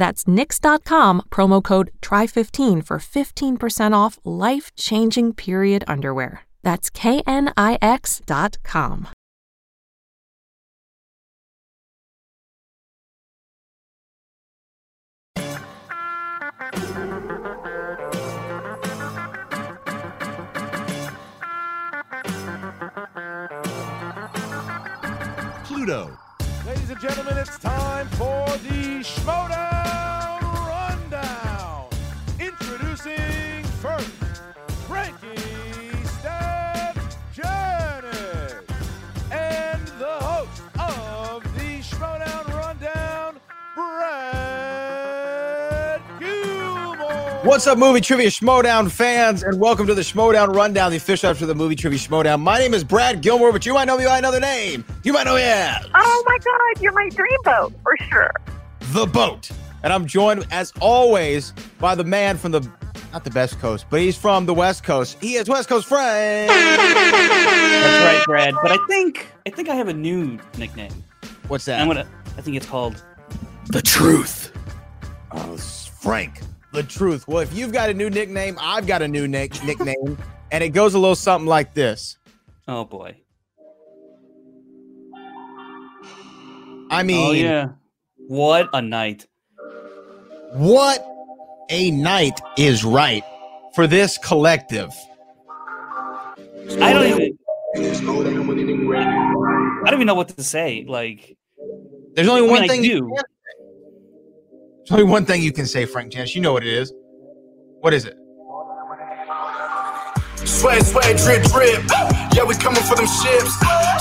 That's knix.com, promo code TRY15 for 15% off life changing period underwear. That's knix.com. Pluto. Ladies and gentlemen, it's time for the Schmoedown What's up, movie trivia Schmoedown fans, and welcome to the Schmoedown Rundown, the official after the movie trivia Schmoedown. My name is Brad Gilmore, but you might know me by another name. You might know me as Oh my God, you're my dreamboat for sure. The Boat. And I'm joined, as always, by the man from the, not the best coast, but he's from the West Coast. He is West Coast Frank. That's right, Brad. But I think I think I have a new nickname. What's that? I'm gonna. I think it's called The Truth. Oh, Frank, The Truth. Well, if you've got a new nickname, I've got a new nick- nickname, and it goes a little something like this. Oh boy. I oh, mean, oh yeah. What a night. What a night is right for this collective. I don't even. I don't even know what to say. Like There's only I mean, one I thing. You do. Can say. There's only one thing you can say, Frank Janisch. You know what it is. What is it? Sweat, sweat, drip, drip. Yeah, we coming for them ships.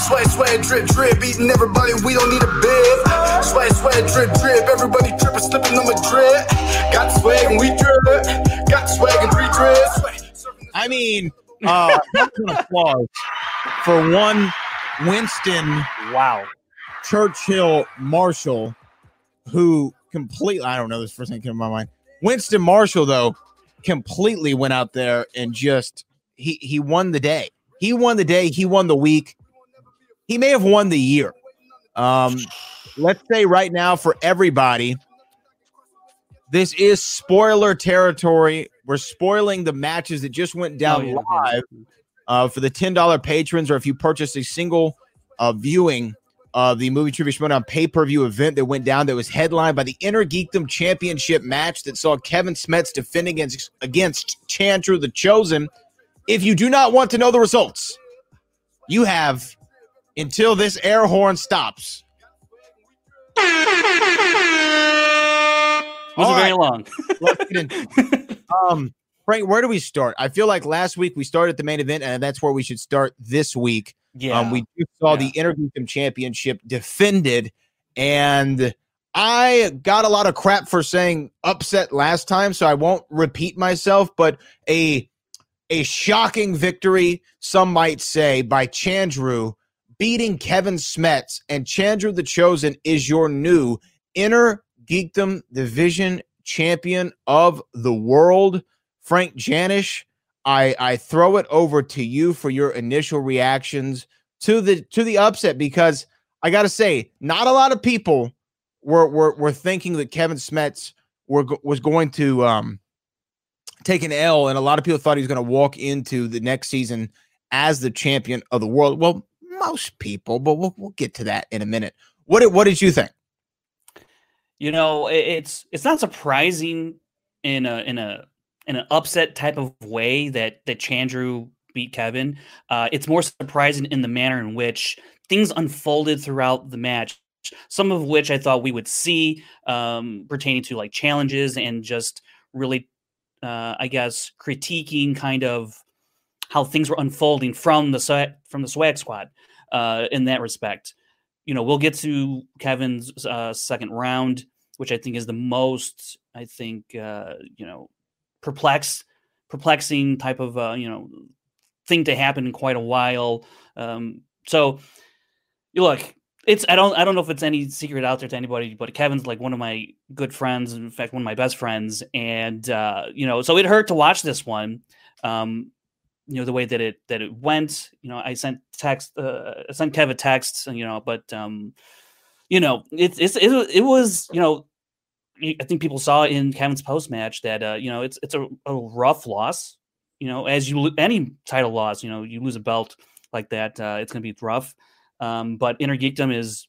Sweat, sweat, drip, drip. Eating everybody, we don't need a bib. Sweat, sweat, drip, drip. Everybody tripping, slipping on my drip. Got the swag and we drip. Got the swag and three drips. I mean, uh, applause for one Winston wow. Churchill Marshall, who completely, I don't know, this first thing came to my mind. Winston Marshall, though, completely went out there and just, he, he won the day. He won the day. He won the week. He may have won the year. Um, let's say right now for everybody, this is spoiler territory. We're spoiling the matches that just went down Oh, yeah, live uh, for the $10 patrons, or if you purchase a single uh, viewing of the Movie Trivia Schmoedown pay per view event that went down that was headlined by the Inner Geekdom Championship match that saw Kevin Smets defend against, against Chandru the Chosen. If you do not want to know the results, you have until this air horn stops. Wasn't All very long. Let's um, Frank, where do we start? I feel like last week we started the main event, and that's where we should start this week. Yeah. Um, we just saw the Yeah. Innergeekdom Championship defended, and I got a lot of crap for saying upset last time, so I won't repeat myself. But a a shocking victory, some might say, by Chandru beating Kevin Smets, and Chandru the Chosen is your new Inner Geekdom Division Champion of the World. Frank Janisch, I I throw it over to you for your initial reactions to the to the upset because I got to say, not a lot of people were were were thinking that Kevin Smets were was going to um take an L, and a lot of people thought he was going to walk into the next season as the champion of the world. Well, most people, but we'll we'll get to that in a minute. What did what did you think? You know, it's it's not surprising in a in a in an upset type of way that that Chandru beat Kevin. Uh, it's more surprising in the manner in which things unfolded throughout the match. Some of which I thought we would see um, pertaining to like challenges and just really, uh, I guess, critiquing kind of how things were unfolding from the from the swag squad uh, in that respect. You know, we'll get to Kevin's uh, second round, which I think is the most, I think, uh, you know, perplex, perplexing type of, uh, you know, thing to happen in quite a while. Um, so, you look, it's I don't I don't know if it's any secret out there to anybody, but Kevin's like one of my good friends, in fact, one of my best friends, and uh, you know, so it hurt to watch this one. Um, you know the way that it that it went. You know, I sent text, uh, I sent Kevin a text, you know, but um, you know, it's it's it, it was you know, I think people saw in Kevin's post match that uh, you know it's it's a, a rough loss. You know, as you any title loss, you know, you lose a belt like that, uh, it's going to be rough. Um, but Inner Geekdom is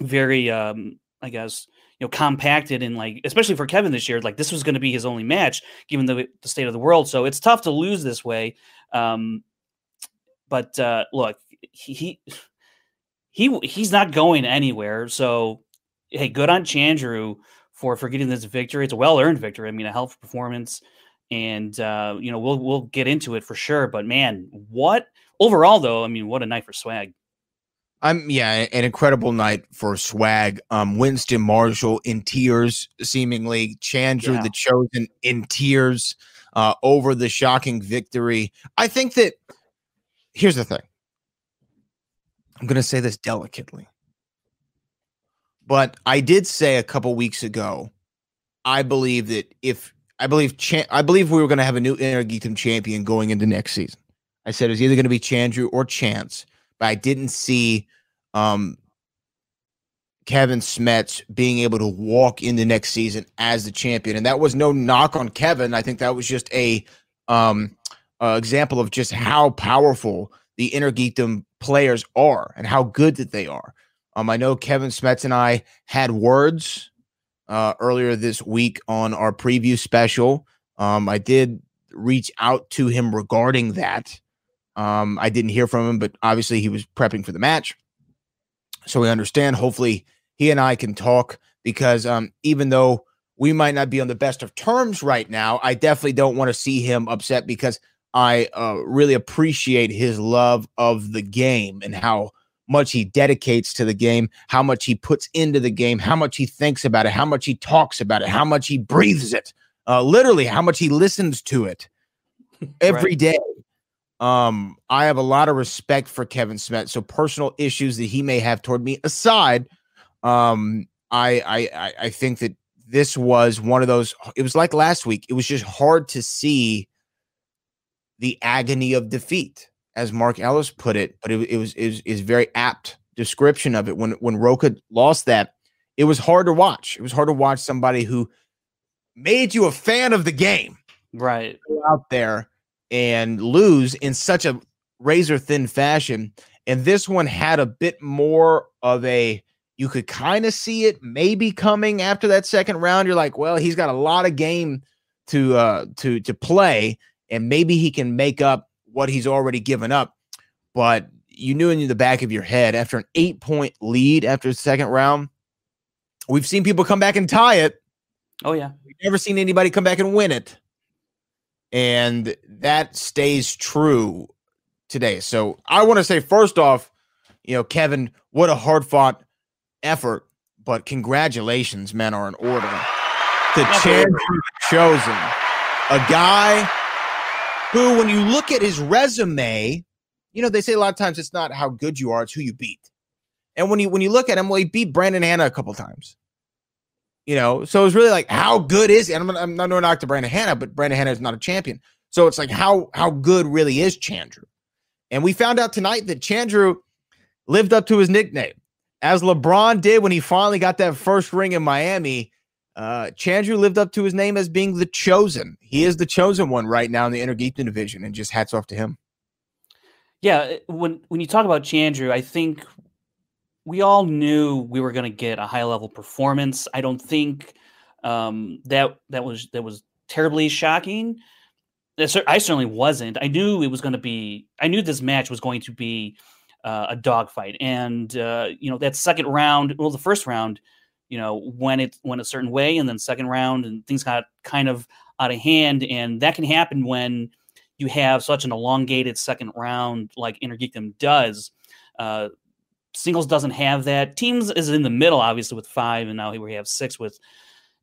very, um, I guess, you know, compacted and like, especially for Kevin this year, like this was going to be his only match given the, the state of the world. So it's tough to lose this way. Um, but uh, look, he, he he's not going anywhere. So hey, good on Chandru for for getting this victory. It's a well earned victory. I mean, a health performance, and uh, you know we'll we'll get into it for sure. But man, what overall though? I mean, what a night for swag. I'm yeah, an incredible night for swag. Um, Winston Marshall in tears, seemingly. Chandru yeah. the chosen in tears uh, over the shocking victory. I think that here's the thing. I'm going to say this delicately, but I did say a couple weeks ago. I believe that if I believe I believe we were going to have a new Inner Geekdom champion going into next season. I said it was either going to be Chandru or Chance but I didn't see um, Kevin Smets being able to walk in the next season as the champion. And that was no knock on Kevin. I think that was just a um, uh, example of just how powerful the Inner Geekdom players are and how good that they are. Um, I know Kevin Smets and I had words uh, earlier this week on our preview special. Um, I did reach out to him regarding that. Um, I didn't hear from him, but obviously he was prepping for the match. So we understand. Hopefully he and I can talk because um, even though we might not be on the best of terms right now, I definitely don't want to see him upset because I uh, really appreciate his love of the game and how much he dedicates to the game, how much he puts into the game, how much he thinks about it, how much he talks about it, how much he breathes it, uh, literally, how much he listens to it every right. day. Um, I have a lot of respect for Kevin Smets. So personal issues that he may have toward me aside, um, I I I think that this was one of those. It was like last week. It was just hard to see the agony of defeat, as Mark Ellis put it. But it, it was is is very apt description of it. When when Rocha lost that, it was hard to watch. It was hard to watch somebody who made you a fan of the game, right, out there and lose in such a razor thin fashion. And this one had a bit more of a you could kind of see it maybe coming after that second round. You're like, well, he's got a lot of game to uh to to play, and maybe he can make up what he's already given up. But you knew in the back of your head after an eight point lead after the second round, we've seen people come back and tie it. Oh yeah, we've never seen anybody come back and win it. And that stays true today. So I want to say, first off, you know, Kevin, what a hard fought effort, but congratulations, men are in order. The champion chosen, a guy who, when you look at his resume, you know, they say a lot of times it's not how good you are, it's who you beat. And when you when you look at him, well, he beat Brandon Hanna a couple times. You know, so it's really like, how good is he? And I'm, I'm not no knock to Brandon Hanna, but Brandon Hanna is not a champion. So it's like how how good really is Chandru? And we found out tonight that Chandru lived up to his nickname. As LeBron did when he finally got that first ring in Miami, uh, Chandru lived up to his name as being the chosen. He is the chosen one right now in the Innergeekdom division, and just hats off to him. Yeah, when when you talk about Chandru, I think we all knew we were going to get a high level performance. I don't think um, that that was that was terribly shocking. I certainly wasn't. I knew it was going to be. I knew this match was going to be uh, a dogfight, and uh, you know that second round. Well, the first round, you know, when it went a certain way, and then second round, and things got kind of out of hand, and that can happen when you have such an elongated second round like Innergeekdom does. Uh, singles doesn't have that. Teams is in the middle, obviously, with five, and now we have six with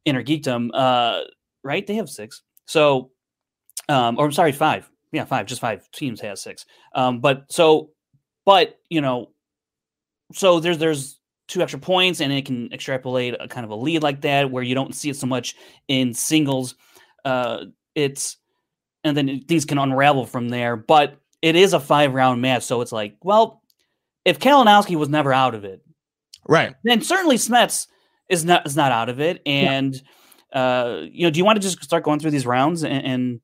Innergeekdom. Uh, right? They have six. So, um, or I'm sorry, five. Yeah, five. Just five teams has six. Um, but so, but you know, so there's there's two extra points, and it can extrapolate a kind of a lead like that, where you don't see it so much in singles. Uh, it's and then things can unravel from there. But it is a five round match, so it's like, well, if Kalinowski was never out of it, right, then certainly Smets is not is not out of it. And yeah. uh, you know, do you want to just start going through these rounds and, and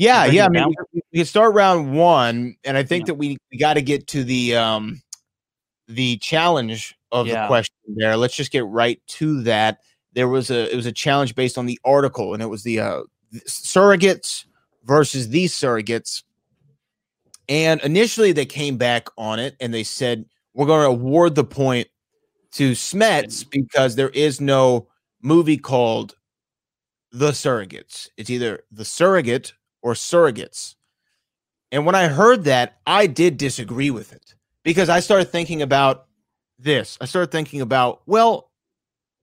yeah, yeah. I mean, we, we, can start round one, and I think yeah. that we, we got to get to the um the challenge of yeah. the question there. Let's just get right to that. There was a it was a challenge based on the article, and it was the uh, surrogates versus these surrogates. And initially, they came back on it and they said, We're going to award the point to Smets because there is no movie called The Surrogates. It's either The Surrogate or Surrogates. And when I heard that, I did disagree with it because I started thinking about this. I started thinking about, well,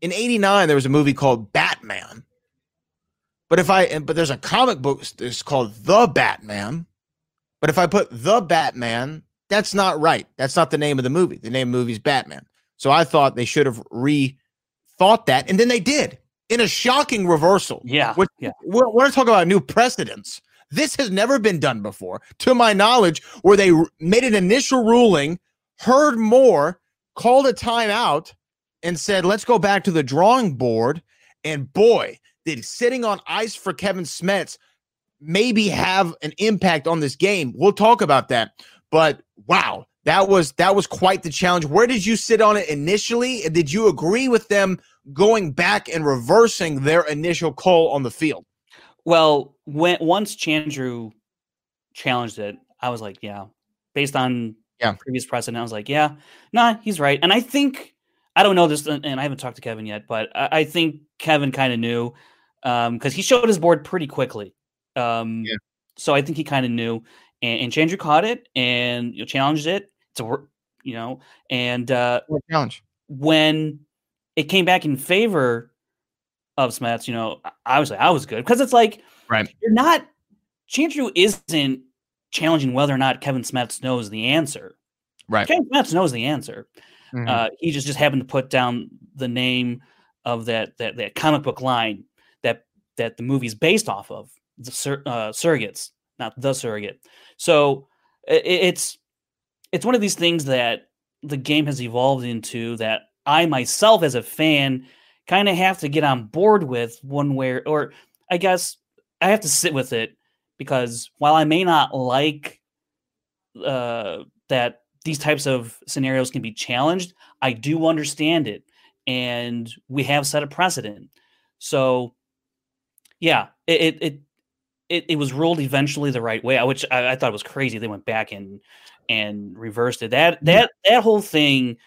in 89, there was a movie called Batman. But if I but there's a comic book it's called The Batman. But if I put The Batman, that's not right. That's not the name of the movie. The name of the movie is Batman. So I thought they should have rethought that, and then they did in a shocking reversal. Yeah, which, yeah. We're, we're talking about new precedents. This has never been done before, to my knowledge, where they made an initial ruling, heard more, called a timeout, and said, "Let's go back to the drawing board." And boy, did sitting on ice for Kevin Smets maybe have an impact on this game. We'll talk about that. But wow, that was that was quite the challenge. Where did you sit on it initially? And did you agree with them going back and reversing their initial call on the field? Well, when once Chandru challenged it, I was like, yeah, based on yeah. previous precedent, I was like, yeah, nah, he's right. And I think I don't know this, and I haven't talked to Kevin yet, but I, I think Kevin kind of knew because um, he showed his board pretty quickly. Um, yeah. So I think he kind of knew, and, and Chandru caught it and you know, challenged it to you know, and uh, challenge when it came back in favor of Smets. You know, I was like, I was good because it's like, right, you're not Chandru isn't challenging whether or not Kevin Smets knows the answer. Right, Kevin Smets knows the answer. Mm-hmm. Uh, he just just happened to put down the name of that that that comic book line that that the movie's based off of the sur- uh, surrogates, not the surrogate. So it, it's it's one of these things that the game has evolved into that I myself as a fan kind of have to get on board with one way or I guess I have to sit with it because while I may not like uh, that these types of scenarios can be challenged, I do understand it, and we have set a precedent. So, yeah, it it it, it was ruled eventually the right way, which I, I thought was crazy. They went back and and reversed it. That that that whole thing,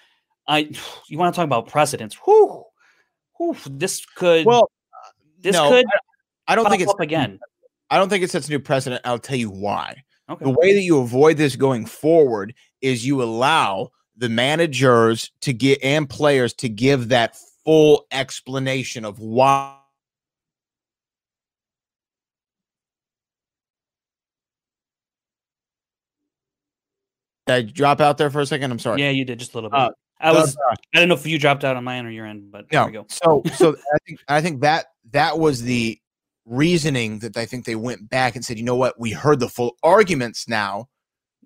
I you want to talk about precedents? Whew, whew, this could well, this no, could. I, I don't think it's again. I don't think it sets a new precedent. I'll tell you why. Okay. The way that you avoid this going forward is you allow the managers to get and players to give that full explanation of why Did I drop out there for a second? I'm sorry. Yeah, you did just a little bit. Uh, I was. Uh, I don't know if you dropped out on my end or your end, but no. So, so I think I think that that was the reasoning that I think they went back and said, you know what, we heard the full arguments now.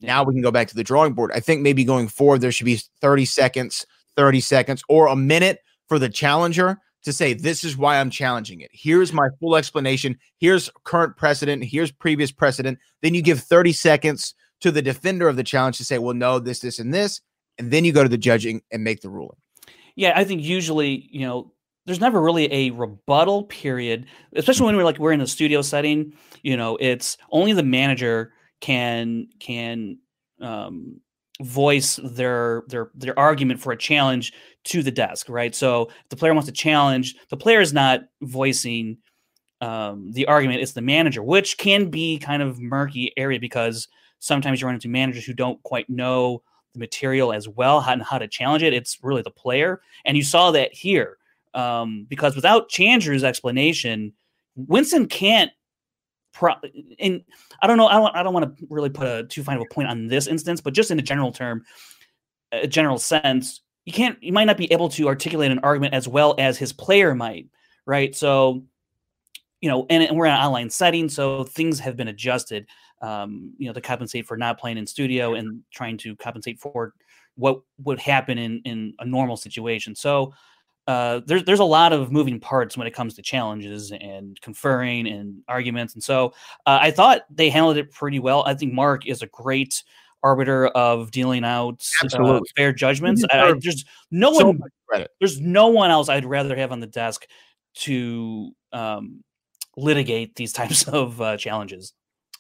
Now we can go back to the drawing board. I think maybe going forward, there should be 30 seconds, 30 seconds, or a minute for the challenger to say, This is why I'm challenging it. Here's my full explanation. Here's current precedent. Here's previous precedent. Then you give 30 seconds to the defender of the challenge to say, Well, no, this, this, and this. And then you go to the judging and make the ruling. Yeah, I think usually, you know, there's never really a rebuttal period, especially when we're like we're in a studio setting. You know, it's only the manager can can um, voice their their their argument for a challenge to the desk, right? So if the player wants to challenge, the player is not voicing um, the argument; it's the manager, which can be kind of murky area because sometimes you run into managers who don't quite know the material as well and how to challenge it. It's really the player, and you saw that here um, because without Chandru's explanation, Winston can't. Pro- and I don't know. I don't. I don't want to really put a too fine of a point on this instance, but just in a general term, a general sense, you can't. You might not be able to articulate an argument as well as his player might, right? So, you know, and, and we're in an online setting, so things have been adjusted. Um, you know, to compensate for not playing in studio and trying to compensate for what would happen in in a normal situation. So uh, there's there's a lot of moving parts when it comes to challenges and conferring and arguments, and so uh, I thought they handled it pretty well. I think Mark is a great arbiter of dealing out uh, fair judgments. I, I, there's no so one, there's no one else I'd rather have on the desk to um, litigate these types of uh, challenges.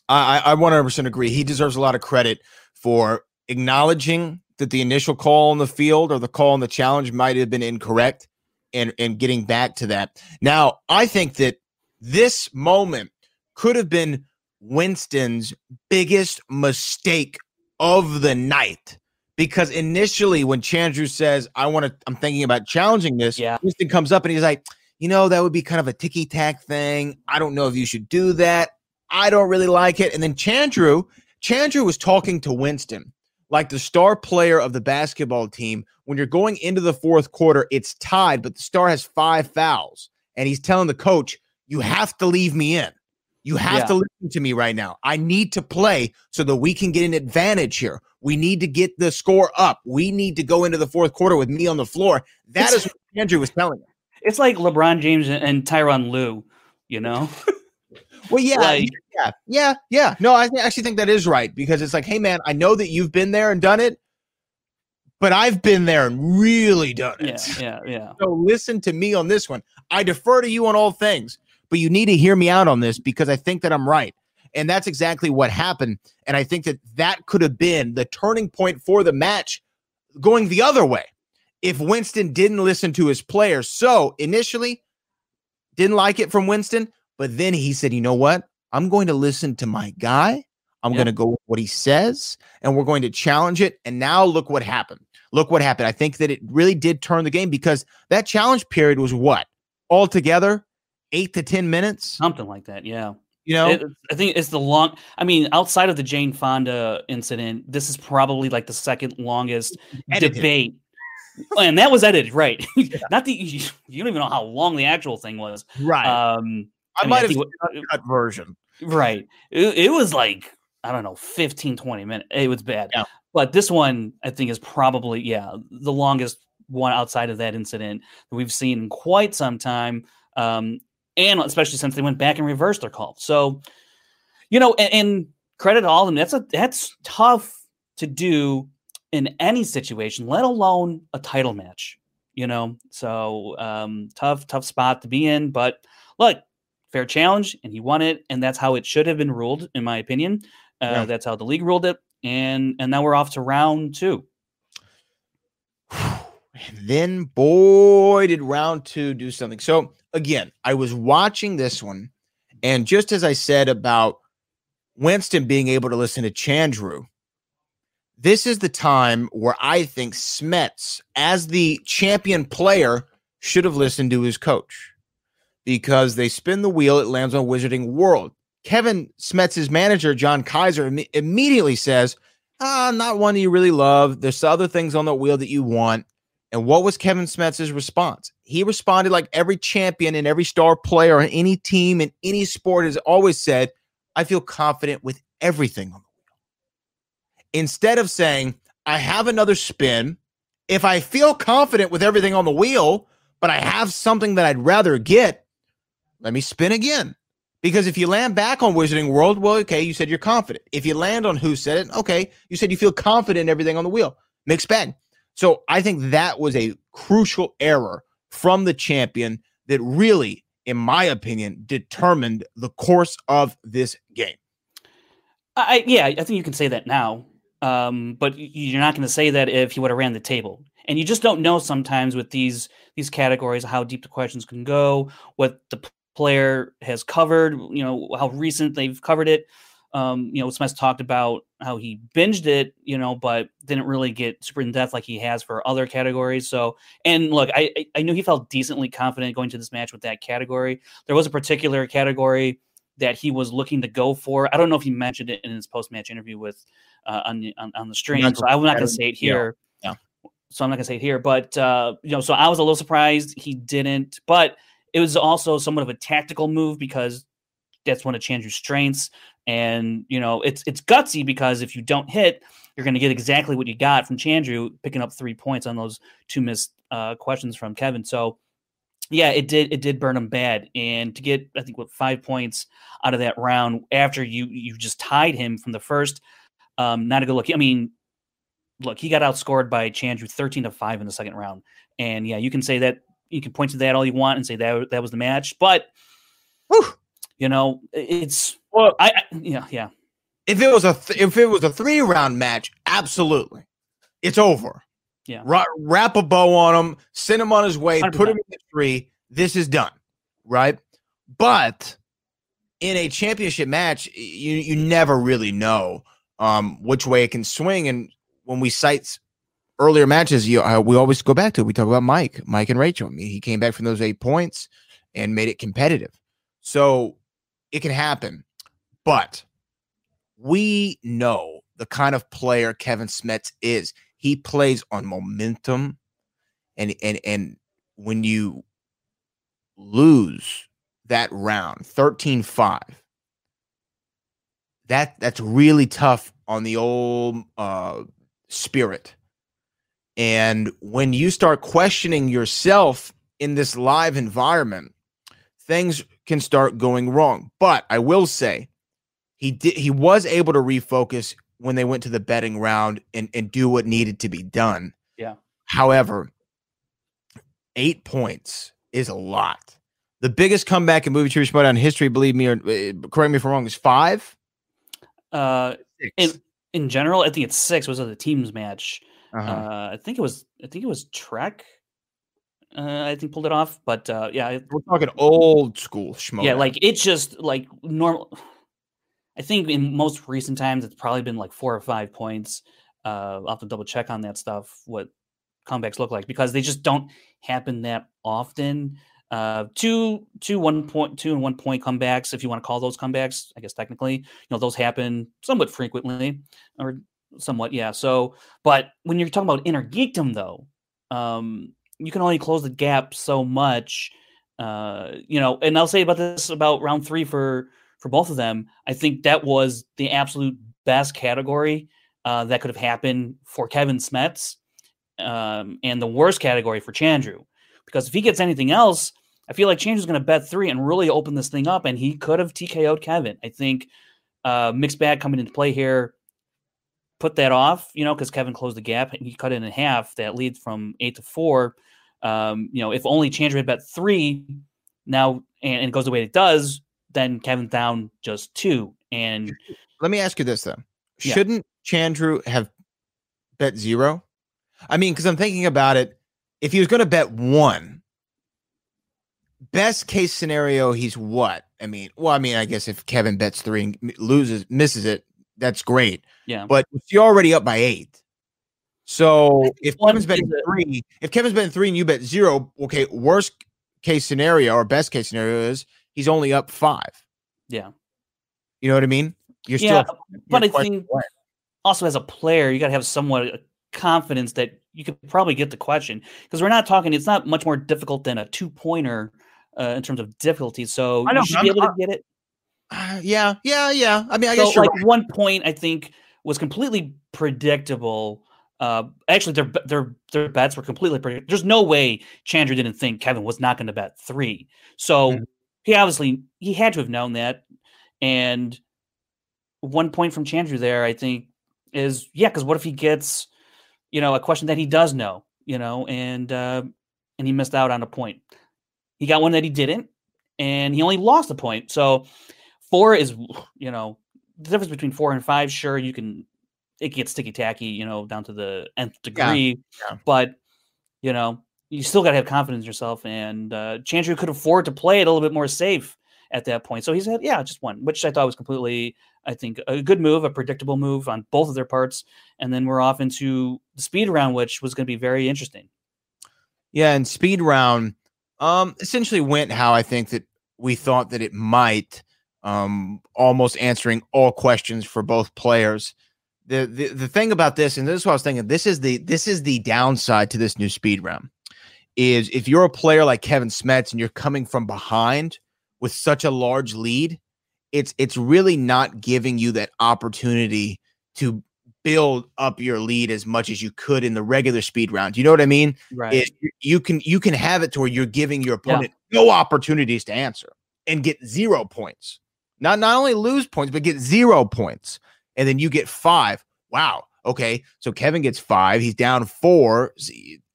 I, I 100% agree. He deserves a lot of credit for acknowledging that the initial call on the field or the call on the challenge might have been incorrect and and getting back to that. Now, I think that this moment could have been Winston's biggest mistake of the night because initially when Chandru says, I want to, I'm thinking about challenging this, yeah. Winston comes up and he's like, you know, that would be kind of a ticky tack thing. I don't know if you should do that. I don't really like it. And then Chandru, Chandru was talking to Winston like the star player of the basketball team, when you're going into the fourth quarter, it's tied, but the star has five fouls. And he's telling the coach, You have to leave me in. You have yeah. to listen to me right now. I need to play so that we can get an advantage here. We need to get the score up. We need to go into the fourth quarter with me on the floor. That it's, is what Andrew was telling him. It's like LeBron James and Tyronn Lue, you know? Well, yeah, like, yeah, yeah, yeah. No, I actually think that is right because it's like, hey, man, I know that you've been there and done it, but I've been there and really done it. Yeah, yeah, yeah. So listen to me on this one. I defer to you on all things, but you need to hear me out on this because I think that I'm right. And that's exactly what happened. And I think that that could have been the turning point for the match going the other way if Winston didn't listen to his players. So initially, didn't like it from Winston, but then he said, you know what? I'm going to listen to my guy. I'm going to go with what he says, and we're going to challenge it. And now look what happened. Look what happened. I think that it really did turn the game because that challenge period was what? Altogether, eight to 10 minutes? Something like that. Yeah. You know, it, I think it's the long. I mean, outside of the Jane Fonda incident, this is probably like the second longest Edited. debate. and that was edited, right? Yeah. Not the you don't even know how long the actual thing was, right? Um, I, I might mean, have seen cut version. Right. It, it, was like, I don't know, 15, 20 minutes. It was bad. Yeah. But this one, I think, is probably, yeah, the longest one outside of that incident that we've seen in quite some time. Um, and especially since they went back and reversed their call. So, you know, and, and credit all of them. That's a that's tough to do in any situation, let alone a title match. You know, so um, tough, tough spot to be in. But look, fair challenge, and he won it, and that's how it should have been ruled, in my opinion. Uh, yeah. That's how the league ruled it, and and now we're off to round two. And then, boy, did round two do something. So again, I was watching this one, and just as I said about Winston being able to listen to Chandru, this is the time where I think Smets, as the champion player, should have listened to his coach because they spin the wheel, it lands on Wizarding World. Kevin Smets' manager, John Kaiser, Im- immediately says, ah, not one you really love. There's other things on the wheel that you want. And what was Kevin Smets's response? He responded like every champion and every star player on any team in any sport has always said, I feel confident with everything on the wheel. Instead of saying, I have another spin. If I feel confident with everything on the wheel, but I have something that I'd rather get, let me spin again. Because if you land back on Wizarding World, well, okay, you said you're confident. If you land on who said it, okay, you said you feel confident in everything on the wheel. Mixed bag. So I think that was a crucial error from the champion that really, in my opinion, determined the course of this game. I yeah, I think you can say that now. Um, but you're not going to say that if you would have ran the table. And you just don't know sometimes with these these categories how deep the questions can go, what the player has covered, you know, how recent they've covered it. Um, you know, Smets talked about how he binged it, you know, but didn't really get super in depth like he has for other categories. So, and look, I I knew he felt decently confident going to this match with that category. There was a particular category that he was looking to go for. I don't know if he mentioned it in his post match interview with uh, on, the, on, on the stream, so I'm not going to say it here. Yeah. So I'm not going to say it here, but uh, you know, so I was a little surprised he didn't, but it was also somewhat of a tactical move because that's one of Chandru's strengths. And you know, it's it's gutsy because if you don't hit, you're going to get exactly what you got from Chandru, picking up three points on those two missed uh, questions from Kevin. So, yeah, it did it did burn him bad. And to get I think what five points out of that round after you you just tied him from the first, um, not a good look. I mean, look, he got outscored by Chandru thirteen to five in the second round. And yeah, you can say that you can point to that all you want and say that that was the match, but. Whew, you know, it's well, I, I yeah, yeah. If it was a th- if it was a three round match, absolutely, it's over. Yeah, Ra- wrap a bow on him, send him on his way, 100%. put him in the three. This is done, right? But in a championship match, you you never really know um, which way it can swing. And when we cite earlier matches, you uh, we always go back to it. We talk about Mike, Mike and Rachel. I mean, he came back from those eight points and made it competitive. So it can happen. But we know the kind of player Kevin Smets is. He plays on momentum. And and and when you lose that round 13-5, that that's really tough on the old uh spirit. And when you start questioning yourself in this live environment, things can start going wrong. But I will say he did he was able to refocus when they went to the betting round and, and do what needed to be done. Yeah. However, eight points is a lot. The biggest comeback in movie trivia schmoedown history, believe me or uh, correct me if I'm wrong, is five. Uh, six. in in general, I think it's six. Was it the teams match? Uh-huh. Uh, I think it was. I think it was Trek uh, I think pulled it off. But uh, yeah, we're talking old school schmo. Yeah, like it's just like normal. I think in most recent times it's probably been like four or five points. Uh, I'll have to double check on that stuff. What comebacks look like because they just don't happen that often. Uh, two, two, one point, two and one point comebacks, if you want to call those comebacks, I guess technically, you know, those happen somewhat frequently, or somewhat, yeah. So, but when you're talking about inner geekdom, though, um, you can only close the gap so much. Uh, you know, and I'll say about this about round three for for both of them. I think that was the absolute best category uh, that could have happened for Kevin Smets, um, and the worst category for Chandru. Because if he gets anything else, I feel like Chandru's going to bet three and really open this thing up, and he could have TKO'd Kevin. I think uh, mixed bag coming into play here put that off, you know, because Kevin closed the gap and he cut it in half. That lead from eight to four. Um, you know, if only Chandru had bet three now and, and, it goes the way it does, then Kevin's down just two. And let me ask you this though: yeah. Shouldn't Chandru have bet zero? I mean, because I'm thinking about it. If he was going to bet one, best case scenario, he's what? I mean, well, I mean, I guess if Kevin bets three and loses, misses it, that's great. Yeah. But you're already up by eight. So if Kevin's betting three, if Kevin's betting three and you bet zero, okay, worst case scenario or best case scenario is he's only up five. Yeah. You know what I mean? You're yeah, still but I think away. also as a player, you got to have somewhat confidence that you could probably get the question because we're not talking. It's not much more difficult than a two pointer uh, in terms of difficulty. So I know, you should I'm- be able to get it. Uh, yeah, yeah, yeah. I mean, I so guess like right. one point, I think was completely predictable. Uh, actually, their their their bets were completely predictable. There's no way Chandru didn't think Kevin was not going to bet three. So Mhm. he obviously he had to have known that. And one point from Chandru there, I think, is yeah, because what if he gets, you know, a question that he does know, you know, and uh, and he missed out on a point. He got one that he didn't, and he only lost a point. So four is, you know, the difference between four and five. Sure, you can it gets sticky tacky, you know, down to the nth degree, yeah. but you know, you still got to have confidence in yourself. And uh, Chandru could afford to play it a little bit more safe at that point. So he said, yeah, just one, which I thought was completely, I think, a good move, a predictable move on both of their parts. And then we're off into the speed round, which was going to be very interesting. Yeah, and speed round um essentially went how I think that we thought that it might, um almost answering all questions for both players. The, the the thing about this, and this is what I was thinking, this is the this is the downside to this new speed round, is if you're a player like Kevin Smets and you're coming from behind with such a large lead, it's it's really not giving you that opportunity to build up your lead as much as you could in the regular speed round. You know what I mean? Right. it, you can you can have it to where you're giving your opponent no opportunities to answer and get zero points. Not not only lose points, but get zero points, and then you get five. Wow. Okay, so Kevin gets five. He's down four.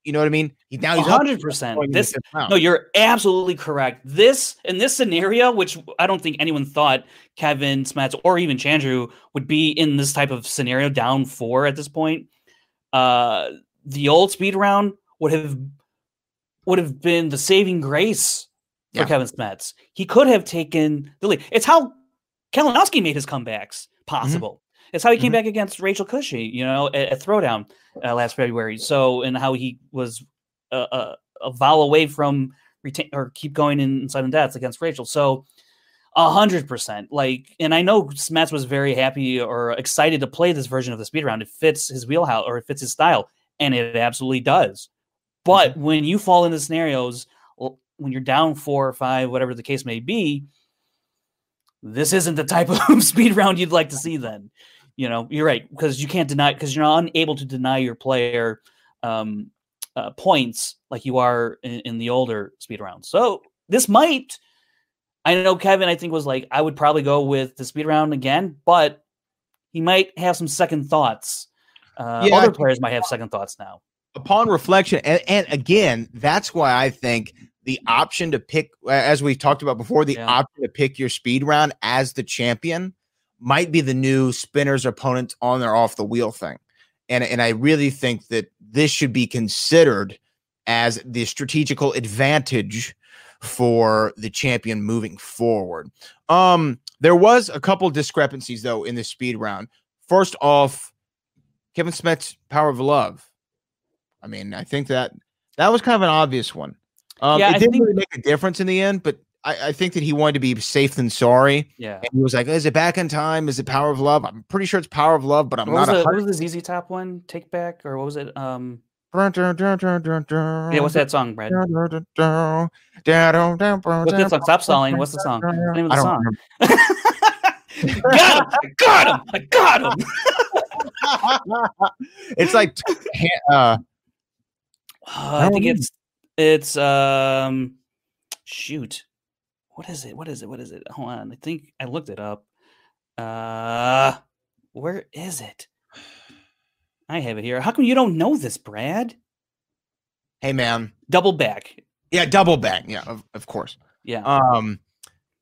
You know what I mean? He now he's up hundred percent. going This no, you're absolutely correct. This in this scenario, which I don't think anyone thought Kevin Smets or even Chandru would be in this type of scenario, down four at this point. Uh, the old speed round would have would have been the saving grace for Yeah. Kevin Smets. He could have taken the lead. It's how Kalinowski made his comebacks possible. It's how he came Mhm. back against Rachel Cushy, you know, at, at Throwdown uh, last February. So, and how he was a, a, a vowel away from retain or keep going in sudden deaths against Rachel. So, a hundred percent. Like, and I know Smets was very happy or excited to play this version of the speed round. It fits his wheelhouse or it fits his style, and it absolutely does. But when you fall into scenarios when you're down four or five, whatever the case may be, this isn't the type of speed round you'd like to see. Then, you know, you're right because you can't deny because you're unable to deny your player um, uh, points like you are in, in the older speed rounds. So this might. I know Kevin. I think was like I would probably go with the speed round again, but he might have some second thoughts. Uh, Yeah, other players might have second thoughts now. upon reflection and, and again that's why i think the option to pick as we've talked about before the Yeah. option to pick your speed round as the champion might be the new spinners opponent on or off the wheel thing and and i really think that this should be considered as the strategical advantage for the champion moving forward um there was a couple discrepancies though in the speed round first off kevin smets's power of love I mean, I think that that was kind of an obvious one. Um, Yeah, it I didn't think- really make a difference in the end, but I, I think that he wanted to be safe than sorry. Yeah. And he was like, "Is it back in time? Is it Power of Love?" I'm pretty sure it's Power of Love, but I'm What was, not. the, a what was the ZZ Top one? Take Back or what was it? Um, yeah, what's that song, Brad? What's that song? Stop stalling. What's the song? What's the name of the I don't song? got him! I got him! I got him! it's like uh, Uh, I think it's it's um shoot. What is it? What is it? What is it? Hold on. I think I looked it up. Uh where is it? I have it here. How come you don't know this, Brad? hey man, Double back. yeah, double back, yeah, of, of course. Yeah. Um,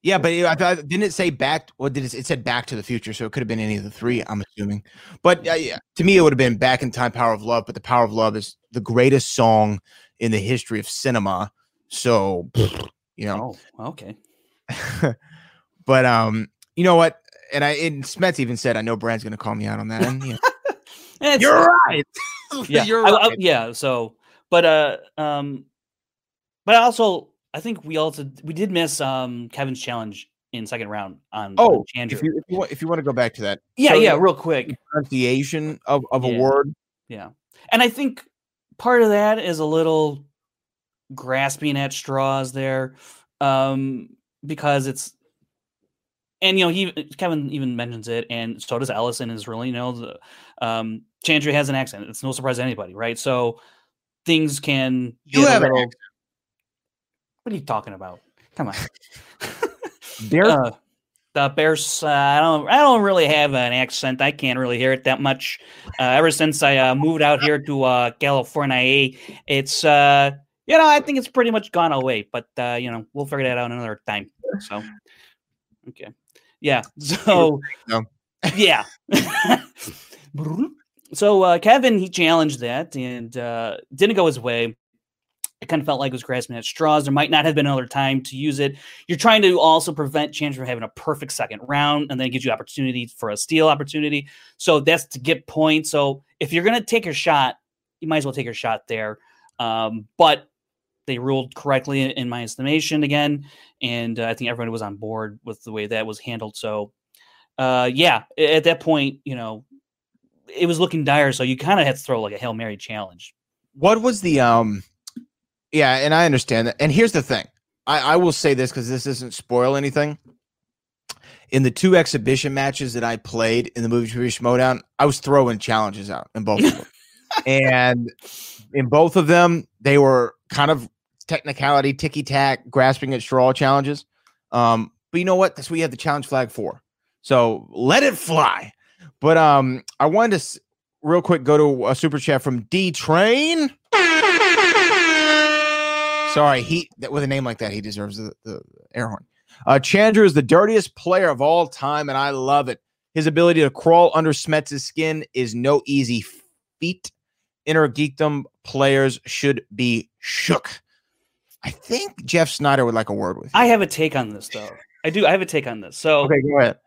yeah, but it, I thought didn't it say back? What did it? It said Back to the Future, so it could have been any of the three. I'm assuming, but uh, yeah, to me, it would have been Back in Time, Power of Love. But the Power of Love is the greatest song in the history of cinema. So, you know, oh, okay. but um, you know what? And I and Smets even said, I know Brad's gonna call me out on that. And, you know, you're right. yeah, you're right. I- yeah. So, but uh, um, but also, I think we also we did miss um Kevin's challenge in second round on oh, on if you if you, want, if you want to go back to that, yeah, so yeah, real quick. pronunciation of of a word. Yeah. And I think part of that is a little grasping at straws there, um, because it's and you know he Kevin even mentions it, and so does Ellison. Is really you know the, um, Chandru has an accent. It's no surprise to anybody, right? So things can You have an little- What are you talking about? Come on. Bear- Uh, the Bears. Uh, I don't. I don't really have an accent. I can't really hear it that much. Uh, ever since I uh, moved out here to uh, California, it's uh, you know I think it's pretty much gone away. But uh, you know we'll figure that out another time. So okay, yeah. So No. yeah. so uh, Kevin he challenged that and uh, didn't go his way. It kind of felt like it was grasping at straws. There might not have been another time to use it. You're trying to also prevent Chance from having a perfect second round, and then it gives you opportunity for a steal opportunity. So that's to get points. So if you're going to take your shot, you might as well take your shot there. Um, but they ruled correctly in, my estimation again, and uh, I think everybody was on board with the way that was handled. So, uh, yeah, at that point, you know, it was looking dire. So you kind of had to throw like a hail mary challenge. what was the um yeah and i understand that. And here's the thing. I i will say this because this doesn't spoil anything. In the two exhibition matches that i played in the movie trivia schmoedown i was throwing challenges out in both of them. And in both of them they were kind of technicality ticky tack grasping at straw challenges. Um but you know what? That's what you have the challenge flag for. So let it fly. But um i wanted to s- real quick go to a super chat from d train Sorry, he that with a name like that, he deserves the, the air horn. Uh, Chandru is the dirtiest player of all time, and I love it. His ability to crawl under Smets' skin is no easy feat. Innergeekdom players should be shook. I think Jeff Snyder would like a word with you. I have a take on this though. I do. I have a take on this. So okay, go ahead.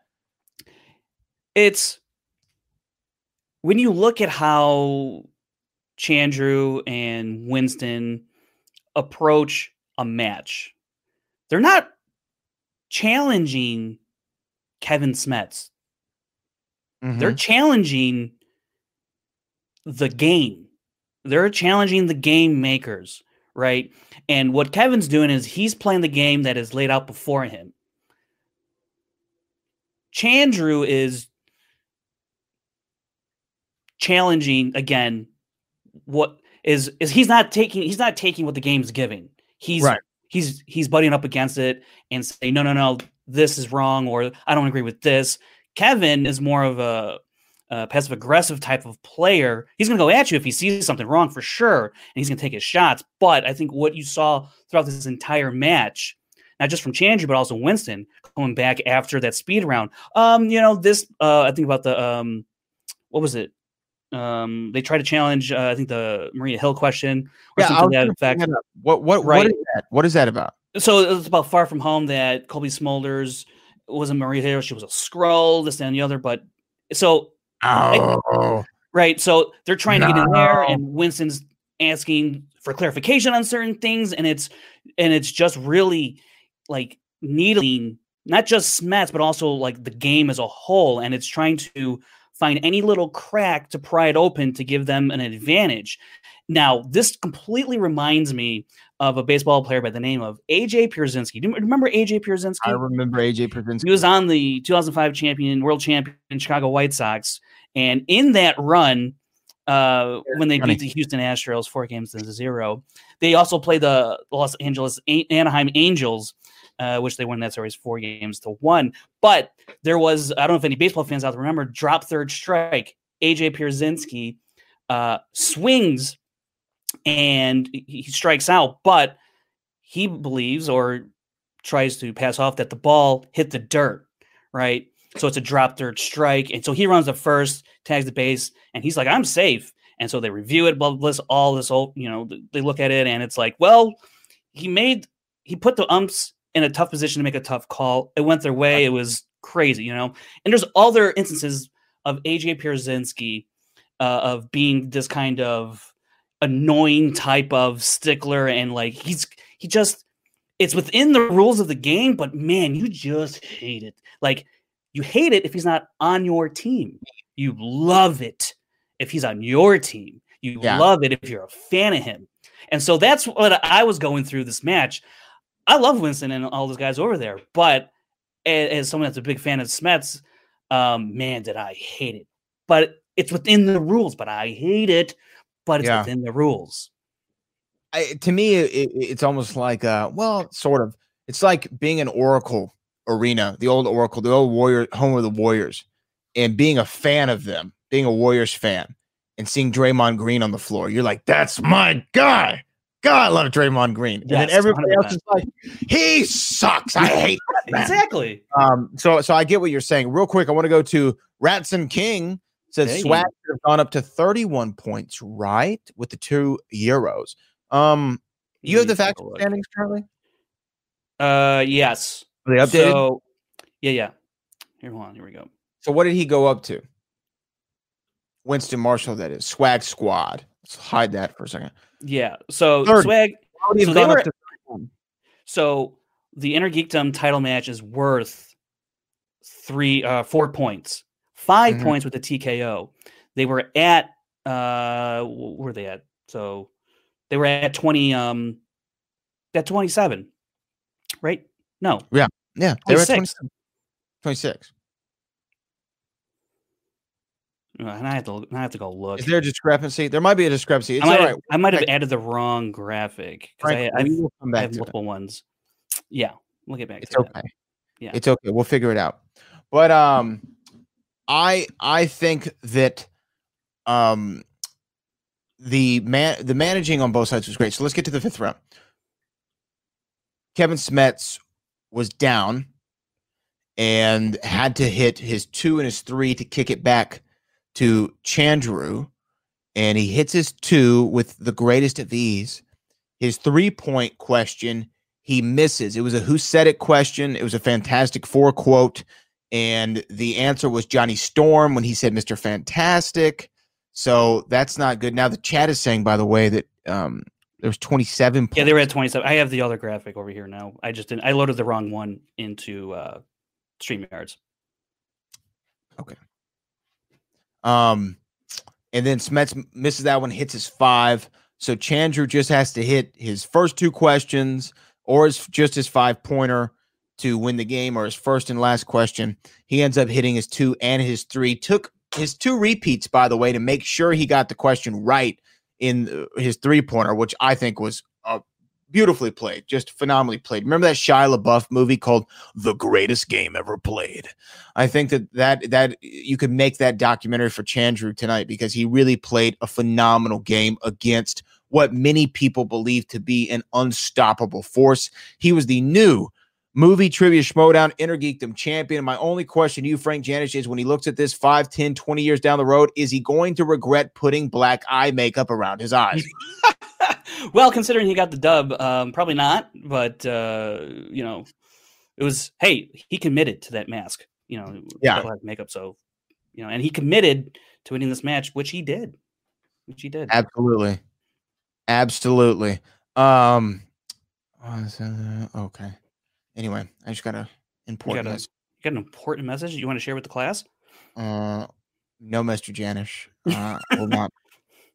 it's when you look at how Chandru and Winston approach a match, they're not challenging Kevin Smets. They're Mhm. challenging the game. They're challenging the game makers, right? And what Kevin's doing is he's playing the game that is laid out before him. Chandru is challenging again what is is he's not taking he's not taking what the game's giving. He's Right. he's he's butting up against it and saying no no no this is wrong or I don't agree with this. Kevin is more of a, a passive aggressive type of player. He's going to go at you if he sees something wrong for sure, and he's going to take his shots. But I think what you saw throughout this entire match, not just from Chandru but also Winston coming back after that speed round. Um, you know this. Uh, I think about the um, what was it? Um, they try to challenge. Uh, I think the Maria Hill question or Yeah, I something to that effect that. What what Right. what is that? What is that about? so it's about far from home that Cobie Smulders wasn't Maria Hill. She was a Skrull, this and the other. But so Oh, right, so they're trying to get in there, and Winston's asking for clarification on certain things, and it's and it's just really like needling not just Smets, but also like the game as a whole, and it's trying to find any little crack to pry it open to give them an advantage. Now, this completely reminds me of a baseball player by the name of AJ Pierzynski. Do you remember AJ Pierzynski? I remember AJ Pravinsky. He was on the 2005 champion, world champion Chicago White Sox, and in that run, uh, when they beat the Houston Astros four games to zero, they also played the Los Angeles A- Anaheim Angels, uh, which they won that series four games to one. But there was I don't know if any baseball fans out there remember drop third strike. AJ Pierzynski uh, swings and he strikes out, but he believes or tries to pass off that the ball hit the dirt, right? So it's a drop third strike. And so he runs the first, tags the base, and he's like, I'm safe. And so they review it, blah, blah, blah, all this old, you know, they look at it and it's like, well, he made, he put the umps in a tough position to make a tough call. It went their way. It was crazy, you know? And there's other instances of AJ Pierzynski uh, of being this kind of annoying type of stickler and like he's, he just, it's within the rules of the game, but man, you just hate it. Like you hate it if he's not on your team. You love it if he's on your team. You Yeah. love it if you're a fan of him. And so that's what I was going through this match. I love Winston and all those guys over there, but as, someone that's a big fan of Smets, um, man, did I hate it. But it's within the rules, but I hate it, but it's Yeah. within the rules. I, to me, it, it- it's almost like, uh, well, sort of. It's like being an Oracle arena, the old Oracle, the old Warrior, home of the Warriors, and being a fan of them, being a Warriors fan, and seeing Draymond Green on the floor. You're like, that's my guy. God, I love Draymond Green. and then everybody else 100%. is like, he sucks. I hate. Exactly. Um, so so I get what you're saying. Real quick, I want to go to Ratson King. Says swag have gone up to 31 points, right? With the two euros. Um, you have the fact standings, Charlie? Uh, yes. Are they updated? So, So, yeah, yeah. Here, hold on. Here we go. So what did he go up to? Winston Marshall, that is swag squad. Let's hide that for a second. Yeah. So Third. swag. How would he So they were- So the Innergeekdom title match is worth three, uh, four points, 5 Mhm. points with the TKO. They were at, uh, where were they at? So they were at twenty, um, at twenty-seven, right? No, Yeah, Yeah. they were at 26. 27. 26. Uh, and I have to, I have to go look. Is there a discrepancy? There might be a discrepancy. It's I might, right. have, I might have added the wrong graphic because I, I, we will come I back have to it. multiple ones. Yeah, we'll get back It's to that. okay. Yeah. It's okay. We'll figure it out. But um I I think that um the man the managing on both sides was great. So let's get to the fifth round. Kevin Smets was down and had to hit his two and his three to kick it back to Chandru. And he hits his two with the greatest of ease. His three point question, he misses. It was a who said it question. It was a fantastic four quote. And the answer was Johnny Storm when he said Mr. Fantastic. So that's not good. Now the chat is saying, by the way, that um there was 27 Yeah, they were at 27. I have the other graphic over here now. I just didn't. I loaded the wrong one into uh, StreamYards. Um, and then Smets misses that one, hits his five. So Chandru just has to hit his first two questions or his, just his five pointer to win the game, or his first and last question. He ends up hitting his two and his three. Took his two repeats, by the way, to make sure he got the question right in his three pointer, which I think was beautifully played, just phenomenally played. Remember that Shia LaBeouf movie called "The Greatest Game Ever Played"? I think that that that you could make that documentary for Chandru tonight because he really played a phenomenal game against what many people believe to be an unstoppable force. He was the new movie trivia schmoedown inner geekdom champion. My only question to you, Frank Janisch, is when he looks at this 5, 10, 20 years down the road, is he going to regret putting black eye makeup around his eyes? well, considering he got the dub, um, probably not. But uh, you know, it was. Hey, he committed to that mask. You know, Yeah. makeup. So, you know, and he committed to winning this match, which he did. Which he did. Absolutely. Absolutely. Um is that? okay. Anyway, I just got a important gotta- message. You got an important message you want to share with the class? Uh no Mr. Janisch. Uh will not.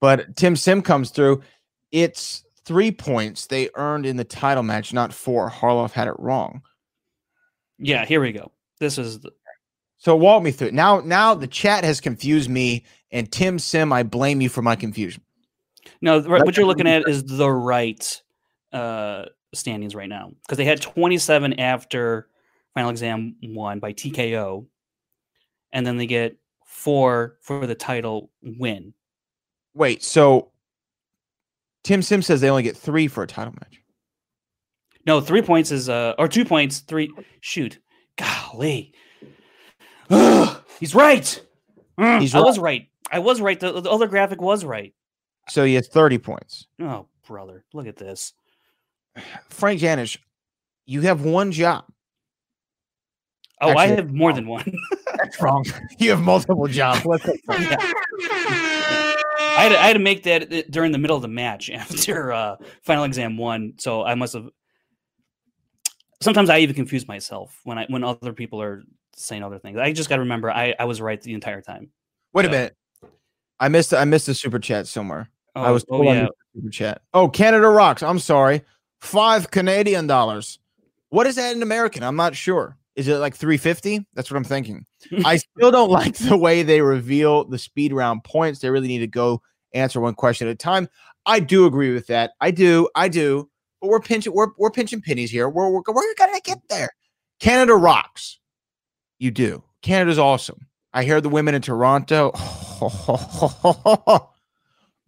But Tim Sim comes through. It's three points they earned in the title match, not four. Harloff had it wrong. Yeah, here we go. This is the, So walk me through it. Now now the chat has confused me and Tim Sim, I blame you for my confusion. no. What you're looking at is the right uh, standings right now because they had 27 after final exam one by TKO, and then they get four for the title win. Wait, so Tim Sim says they only get three for a title match. No, three points is uh or two points, three shoot. Golly. Ugh, he's right. Mm, He's I was right. I was right. The, the other graphic was right. So he has 30 points. Oh, brother. Look at this. Frank Janisch, you have one job. Oh, I have more than one. That's wrong. You have multiple jobs. Let's. Yeah. I had, to, I had to make that uh, during the middle of the match after uh, final exam one. So I must have. Sometimes I even confuse myself when I when other people are saying other things. I just got to remember I, I was right the entire time. Wait a minute. I missed I missed a super chat somewhere. Oh, I was oh yeah. super chat. Oh, Canada rocks. I'm sorry. Five Canadian dollars. What is that in American? I'm not sure. Is it like 350? That's what I'm thinking. I still don't like the way they reveal the speed round points. They really need to go answer one question at a time. I do agree with that. I do. I do. But we're pinching. We're we're pinching pennies here. We're we're, we're gonna get there. Canada rocks. You do. Canada's awesome. I hear the women in Toronto.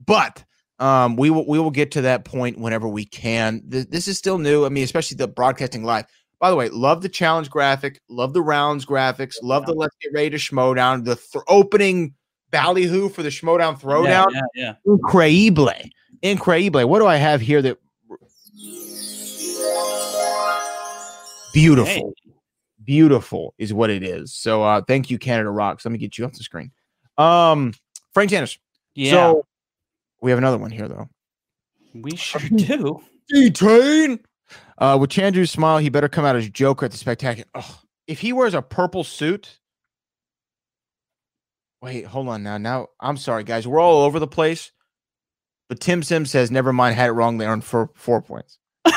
but um, we will we will get to that point whenever we can. This, this is still new. I mean, especially the broadcasting live. By the way, love the challenge graphic, love the rounds graphics, love the let's get ready to schmoedown, the th- opening ballyhoo for the schmoedown Yeah, throwdown. yeah, yeah. Incredible. Incredible. What do I have here that beautiful? Hey, Beautiful is what it is. So uh thank you, Canada Rocks. Let me get you off the screen. Um Frank Janisch. yeah, So we have another one here though. we sure do. D-Train. Uh with Chandru's smile, he better come out as Joker at the spectacular. Oh, if he wears a purple suit. Wait, hold on now. Now I'm sorry, guys. We're all over the place. But Tim Sim says, never mind, had it wrong. They earned four four points.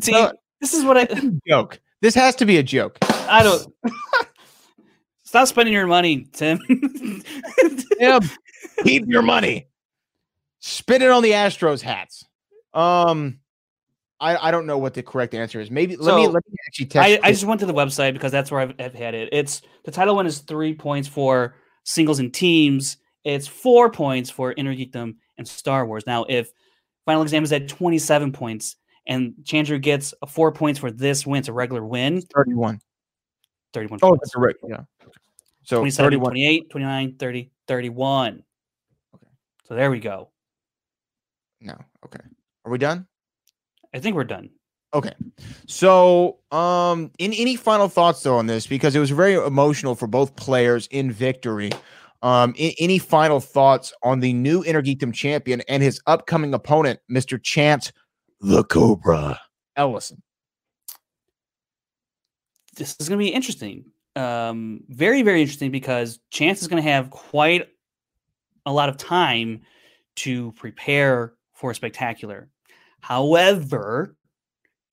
See, this is what I Joke. This has to be a joke. I don't. Stop spending your money, Tim. Tim, keep your money. Spit it on the Astros hats. Um, I I don't know what the correct answer is. Maybe let me let me actually text. I, I just went to the website because that's where I've, I've had it. It's the title one is three points for singles and teams. It's four points for Innergeekdom and Star Wars. Now, if final exam is at 27 points and Chandru gets a four points for this win, it's a regular win, 31. 31 Oh, points. that's right. Yeah. So 27, 31. 28, 29, 30, 31. Okay. So there we go. No. Okay. Are we done? I think we're done. Okay. So, um, in any final thoughts though on this because it was very emotional for both players in victory. Um, a- any final thoughts on the new Innergeekdom champion and his upcoming opponent, Mr. Chance the Cobra Ellison? this is going to be interesting. Um, very, very interesting because Chance is going to have quite a lot of time to prepare for a spectacular. However,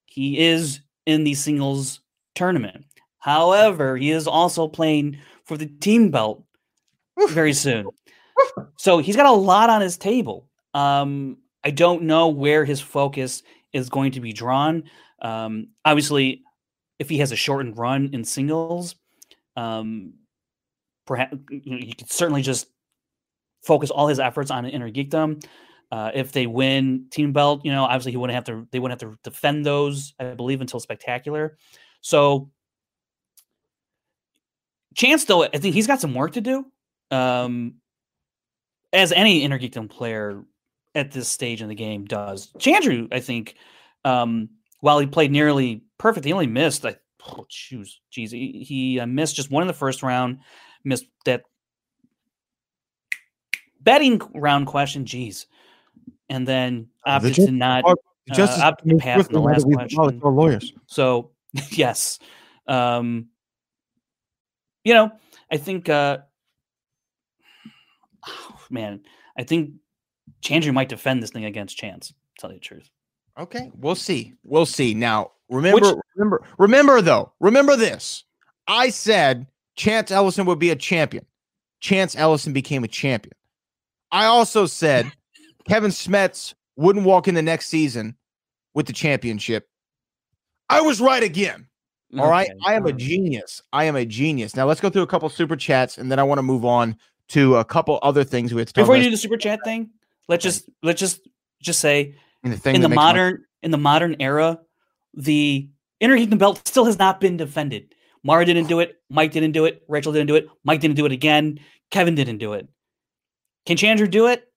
he is in the singles tournament. However, he is also playing for the team belt very soon. So he's got a lot on his table. Um, I don't know where his focus is going to be drawn. Um, obviously, if he has a shortened run in singles, um, perhaps you know, he could certainly just focus all his efforts on Innergeekdom. Uh, if they win team belt, you know, obviously he wouldn't have to. They wouldn't have to defend those, I believe, until spectacular. So, Chance, though, I think he's got some work to do. Um, as any Innergeekdom player at this stage in the game does. Chandru, I think, um, while he played nearly perfect, he only missed. I oh, choose, geez, he, he uh, missed just one in the first round, missed that betting round question, geez, and then The opted judge- to not. The Uh, justice opted to pass in the swiftly now that last we've question. abolished our lawyers. So yes, um, you know, I think, uh, oh, man, I think Chandru might defend this thing against Chance. to Tell you the truth. Okay, we'll see. We'll see. Now, remember, remember, remember though. Remember this. I said Chance Ellison would be a champion. Chance Ellison became a champion. I also said Kevin Smets wouldn't walk in the next season with the championship. I was right again. All right. Okay, I am a mm. genius. I am a genius. Now let's go through a couple super chats and then I want to move on to a couple other things we have to talk Before you do the super chat thing, let's just let's just just say in the in the modern in the modern era, the Geekdom belt still has not been defended. Mara didn't do it. Mike didn't do it. Rachel didn't do it. Mike didn't do it again. Kevin didn't do it. Can Chandru do it?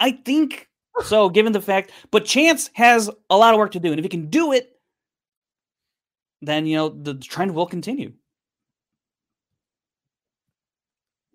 I think so, given the fact. But Chance has a lot of work to do, and if he can do it, then you know the trend will continue.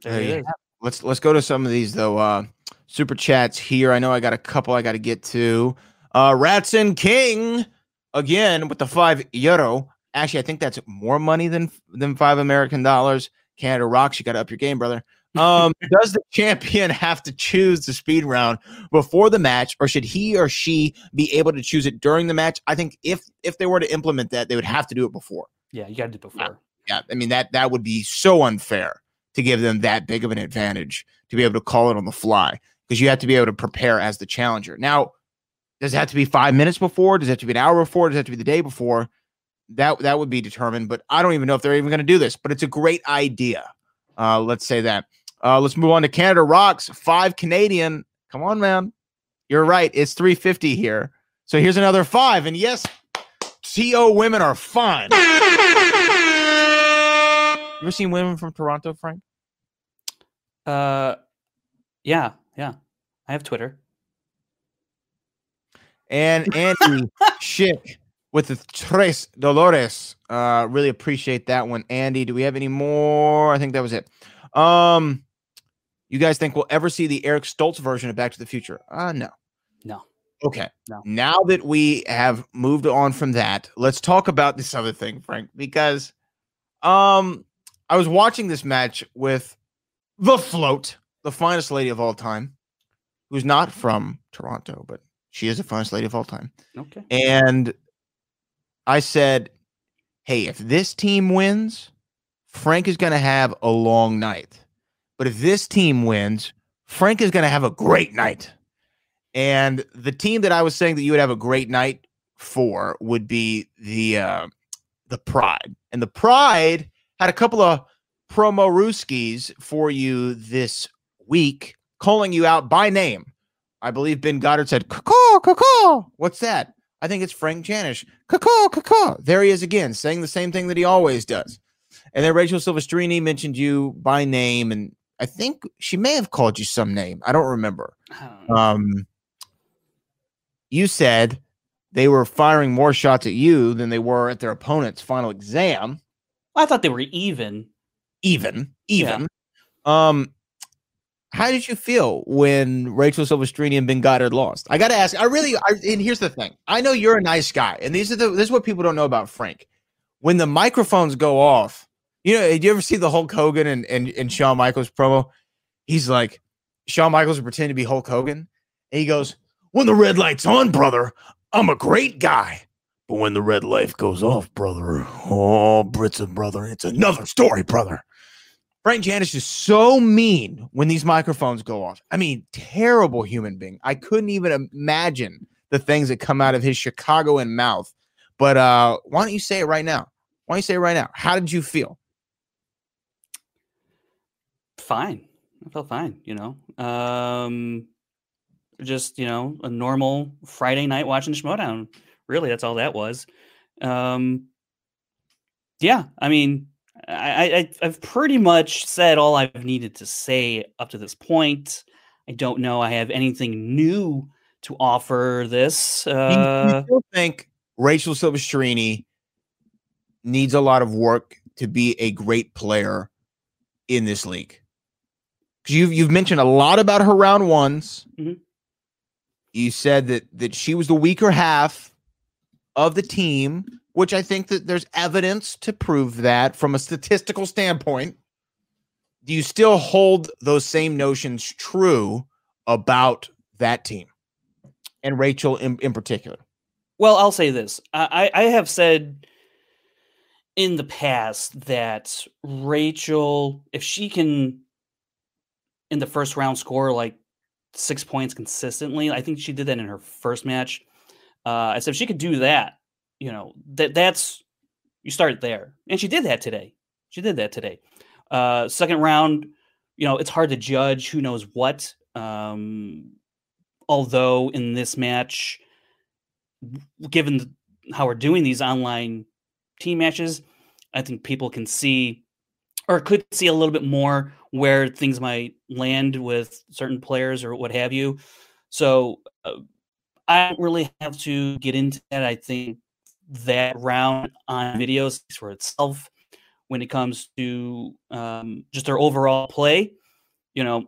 There There it you is. Let's let's go to some of these though. Uh super chats here. I know I got a couple I got to get to. Uh Ratson King again with the five euro. Actually, I think that's more money than than five American dollars. Canada rocks. You got to up your game, brother. Um, does the champion have to choose the speed round before the match, or should he or she be able to choose it during the match? I think if if they were to implement that, they would have to do it before. Yeah, you got to do it before. Yeah, I mean that that would be so unfair to give them that big of an advantage to be able to call it on the fly because you have to be able to prepare as the challenger. Now, does it have to be five minutes before? Does it have to be an hour before? Does it have to be the day before? That that would be determined, but I don't even know if they're even going to do this. But it's a great idea. Uh, let's say that. Uh, let's move on to Canada Rocks. Five Canadian. Come on, man. You're right. It's 350 here. So here's another five. And yes, TO women are fun. You ever seen women from Toronto, Frank? Uh, yeah, yeah. I have Twitter. And Andy Schick with the Tres Dolores. Uh, really appreciate that one. Andy, do we have any more? I think that was it. Um, you guys think we'll ever see the Eric Stoltz version of Back to the Future? Uh, no. No. Okay. No. Now that we have moved on from that, let's talk about this other thing, Frank, because um I was watching this match with the float, the finest lady of all time, who's not from Toronto, but she is the finest lady of all time. Okay. And I said, Hey, if this team wins, Frank is going to have a long night. But if this team wins, Frank is going to have a great night. And the team that I was saying that you would have a great night for would be the uh, the Pride. And the Pride had a couple of promo rooskies for you this week, calling you out by name. I believe Ben Goddard said, Caw, caw, What's that? I think it's Frank Janisch. Caw, caw. There he is again, saying the same thing that he always does. And then Rachel Silvestrini mentioned you by name, and I think she may have called you some name. I don't remember. Um, Um, you said they were firing more shots at you than they were at their opponent's final exam. I thought they were even. Even, even. Um, how did you feel when Rachel Silvestrini and Ben Goddard lost? I got to ask. I really. I, and here's the thing. I know you're a nice guy, and these are the. This is what people don't know about Frank. When the microphones go off, you know. Did you ever see the Hulk Hogan and and, and Shawn Michaels promo? He's like, Shawn Michaels would pretend to be Hulk Hogan, and he goes, "When the red light's on, brother, I'm a great guy." But when the red light goes off, brother, oh, Britson, brother, it's another story, brother. Frank Janisch is so mean when these microphones go off. I mean, terrible human being. I couldn't even imagine the things that come out of his Chicagoan mouth. But uh, why don't you say it right now? Why don't you say it right now? How did you feel? Fine. I felt fine, you know. Um just, you know, a normal Friday night watching the Schmoedown. Really, that's all that was. Um yeah, I mean, I, I I've pretty much said all I've needed to say up to this point. I don't know I have anything new to offer this. You- Uh you still think Rachel Silvestrini needs a lot of work to be a great player in this league? Because you've you've mentioned a lot about her round ones. Mhm. You said that that she was the weaker half of the team, which I think that there's evidence to prove that from a statistical standpoint. Do you still hold those same notions true about that team and Rachel in, in particular? Well, I'll say this. I I have said in the past that Rachel, if she can in the first round score like six points consistently, I think she did that in her first match. Uh, I said if she could do that, you know, that that's you start there, and she did that today. She did that today. Uh, second round, you know, it's hard to judge who knows what. Um, although in this match, given how we're doing these online team matches, I think people can see or could see a little bit more where things might land with certain players or what have you. So uh, I don't really have to get into that. I think that round on video speaks for itself when it comes to um, just their overall play. You know,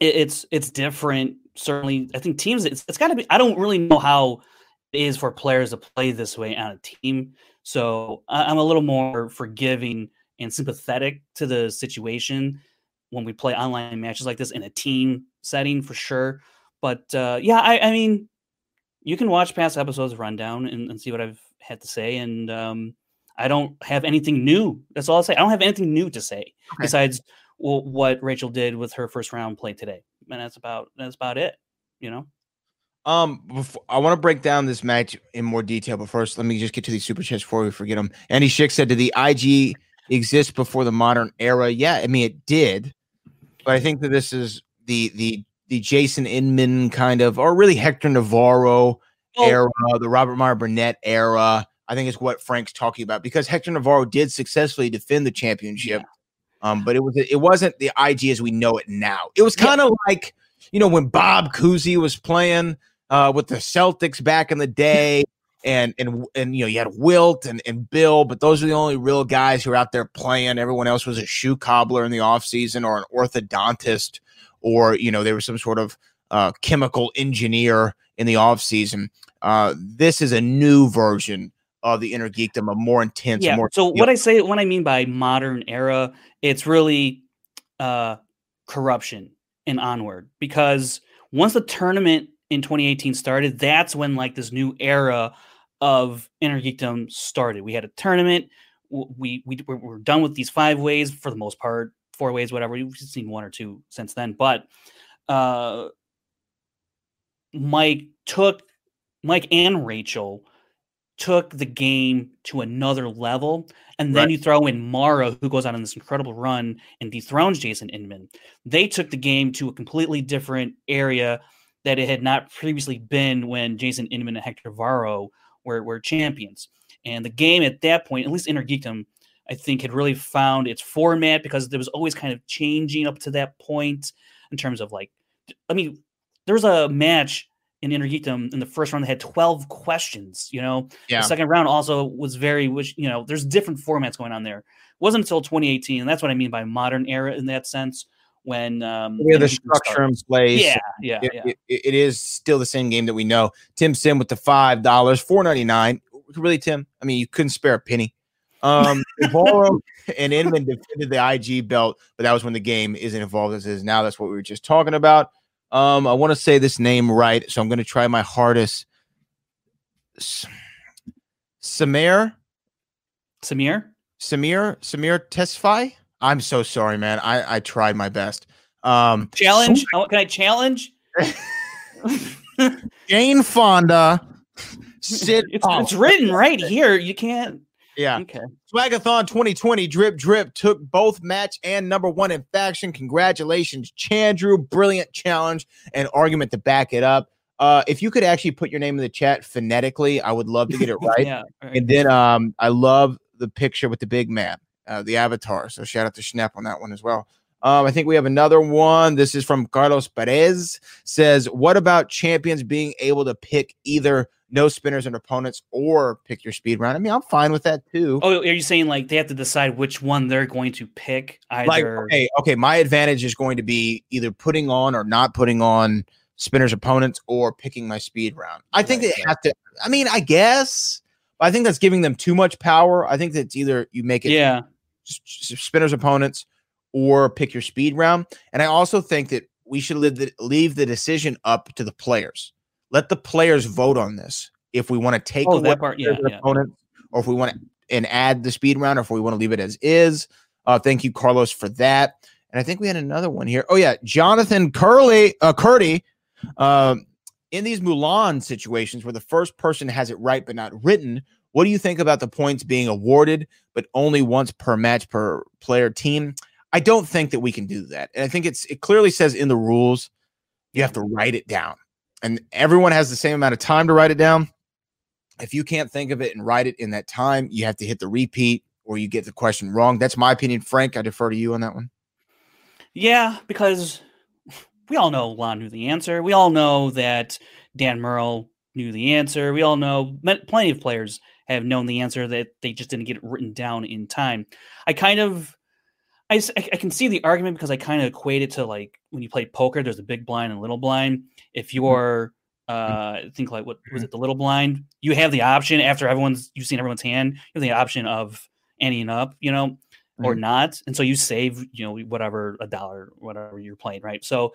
it, it's it's different. Certainly, I think teams. It's, it's got to be. I don't really know how it is for players to play this way on a team. So I- I'm a little more forgiving and sympathetic to the situation when we play online matches like this in a team setting for sure. But uh, yeah, I, I mean, you can watch past episodes of Rundown and, and see what I've had to say. And um, I don't have anything new. That's all I'll say. I don't have anything new to say Okay. besides well, what Rachel did with her first round play today. And that's about that's about it. You know. Um, before, I want to break down this match in more detail, but first, let me just get to these super chats before we forget them. Andy Schick said, to the IG exist before the modern era?" Yeah, I mean it did, but I think that this is the the the Jason Inman kind of, or really Hector Navarro Well- era, the Robert Meyer Burnett era. I think is what Frank's talking about because Hector Navarro did successfully defend the championship, um, but it was it wasn't the IG as we know it now. It was kind of like you know when Bob Cousy was playing uh, with the Celtics back in the day. And and and you know you had Wilt and, and Bill, but those are the only real guys who are out there playing. Everyone else was a shoe cobbler in the offseason or an orthodontist, or you know they were some sort of uh, chemical engineer in the offseason. Uh, this is a new version of the Innergeekdom, a more intense, yeah. more so what I say, what I mean by modern era, it's really uh, corruption and onward. Because once the tournament in 2018 started, that's when like this new era of Innergeekdom started. We had a tournament. We we we're, we're done with these five ways for the most part, four ways, whatever. We've seen one or two since then, but uh, Mike took Mike and Rachel took the game to another level. And then Right. you throw in Mara, who goes out on this incredible run and dethrones Jason Inman. They took the game to a completely different area that it had not previously been when Jason Inman and Hector Navarro were, were champions. And the game at that point, at least Innergeekdom, I think had really found its format because there was always kind of changing up to that point in terms of like, I mean, there was a match in Innergeekdom in the first round that had 12 questions, you know, Yeah. the second round also was very, which you know, there's different formats going on there. It wasn't until 2018, and that's what I mean by modern era in that sense. When um, have the structure in place. Yeah, yeah, it, yeah. it- it is still the same game that we know. Tim Sim with the five dollars, four ninety nine. Really, Tim? I mean, you couldn't spare a penny. Um, Navarro and Inman defended the IG belt, but that was when the game isn't involved as it is now. That's what we were just talking about. Um, I want to say this name right, so I'm going to try my hardest. S- Samir, Samir, Samir, Samir Tesfai. I'm so sorry, man. I I tried my best. Um, challenge. Oh, can I challenge? Jane Fonda. Sit it's, it's written right here. You can't. Yeah. Okay. Swagathon 2020 Drip Drip took both match and number one in faction. Congratulations, Chandru. Brilliant challenge and argument to back it up. Uh, if you could actually put your name in the chat phonetically, I would love to get it right. Yeah. all right. And then um, I love the picture with the big man, uh, the avatar. So shout out to Schnapp on that one as well. Um, I think we have another one. This is from Carlos Perez. Says, "What about champions being able to pick either no spinners and opponents or pick your speed round?" I mean, I'm fine with that too. Oh, are you saying like they have to decide which one they're going to pick? Either. like okay okay my advantage is going to be either putting on or not putting on spinners opponents or picking my speed round i think Right, they have to i mean i guess but i think that's giving them too much power i think that's either you make it yeah. Spinners opponents or pick your speed round and i also think that we should leave the, leave the decision up to the players let the players vote on this if we want to take Oh, away part. Yeah. yeah. opponents, or if we want to and add the speed round, or if we want to leave it as is. Uh, thank you, Carlos, for that. And I think we had another one here. Oh yeah, Jonathan Curley, uh, Curdy. Um, in these Mulan situations where the first person has it right but not written, what do you think about the points being awarded but only once per match per player team? I don't think that we can do that, and I think it's it clearly says in the rules you have to write it down, and everyone has the same amount of time to write it down if you can't think of it and write it in that time, you have to hit the repeat or you get the question wrong. That's my opinion. Frank, I defer to you on that one. Yeah, because we all know Lon knew the answer. We all know that Dan Murrell knew the answer. We all know plenty of players have known the answer that they just didn't get it written down in time. I kind of, I, I can see the argument because I kind of equate it to like when you play poker, there's a big blind and little blind. If mm-hmm. you're, uh, mm-hmm. think like what was mm-hmm. it, the little blind? You have the option after everyone's you've seen everyone's hand. You have the option of anteing up. You know, or Mhm. not, and so you save you know whatever a dollar whatever you're playing right. So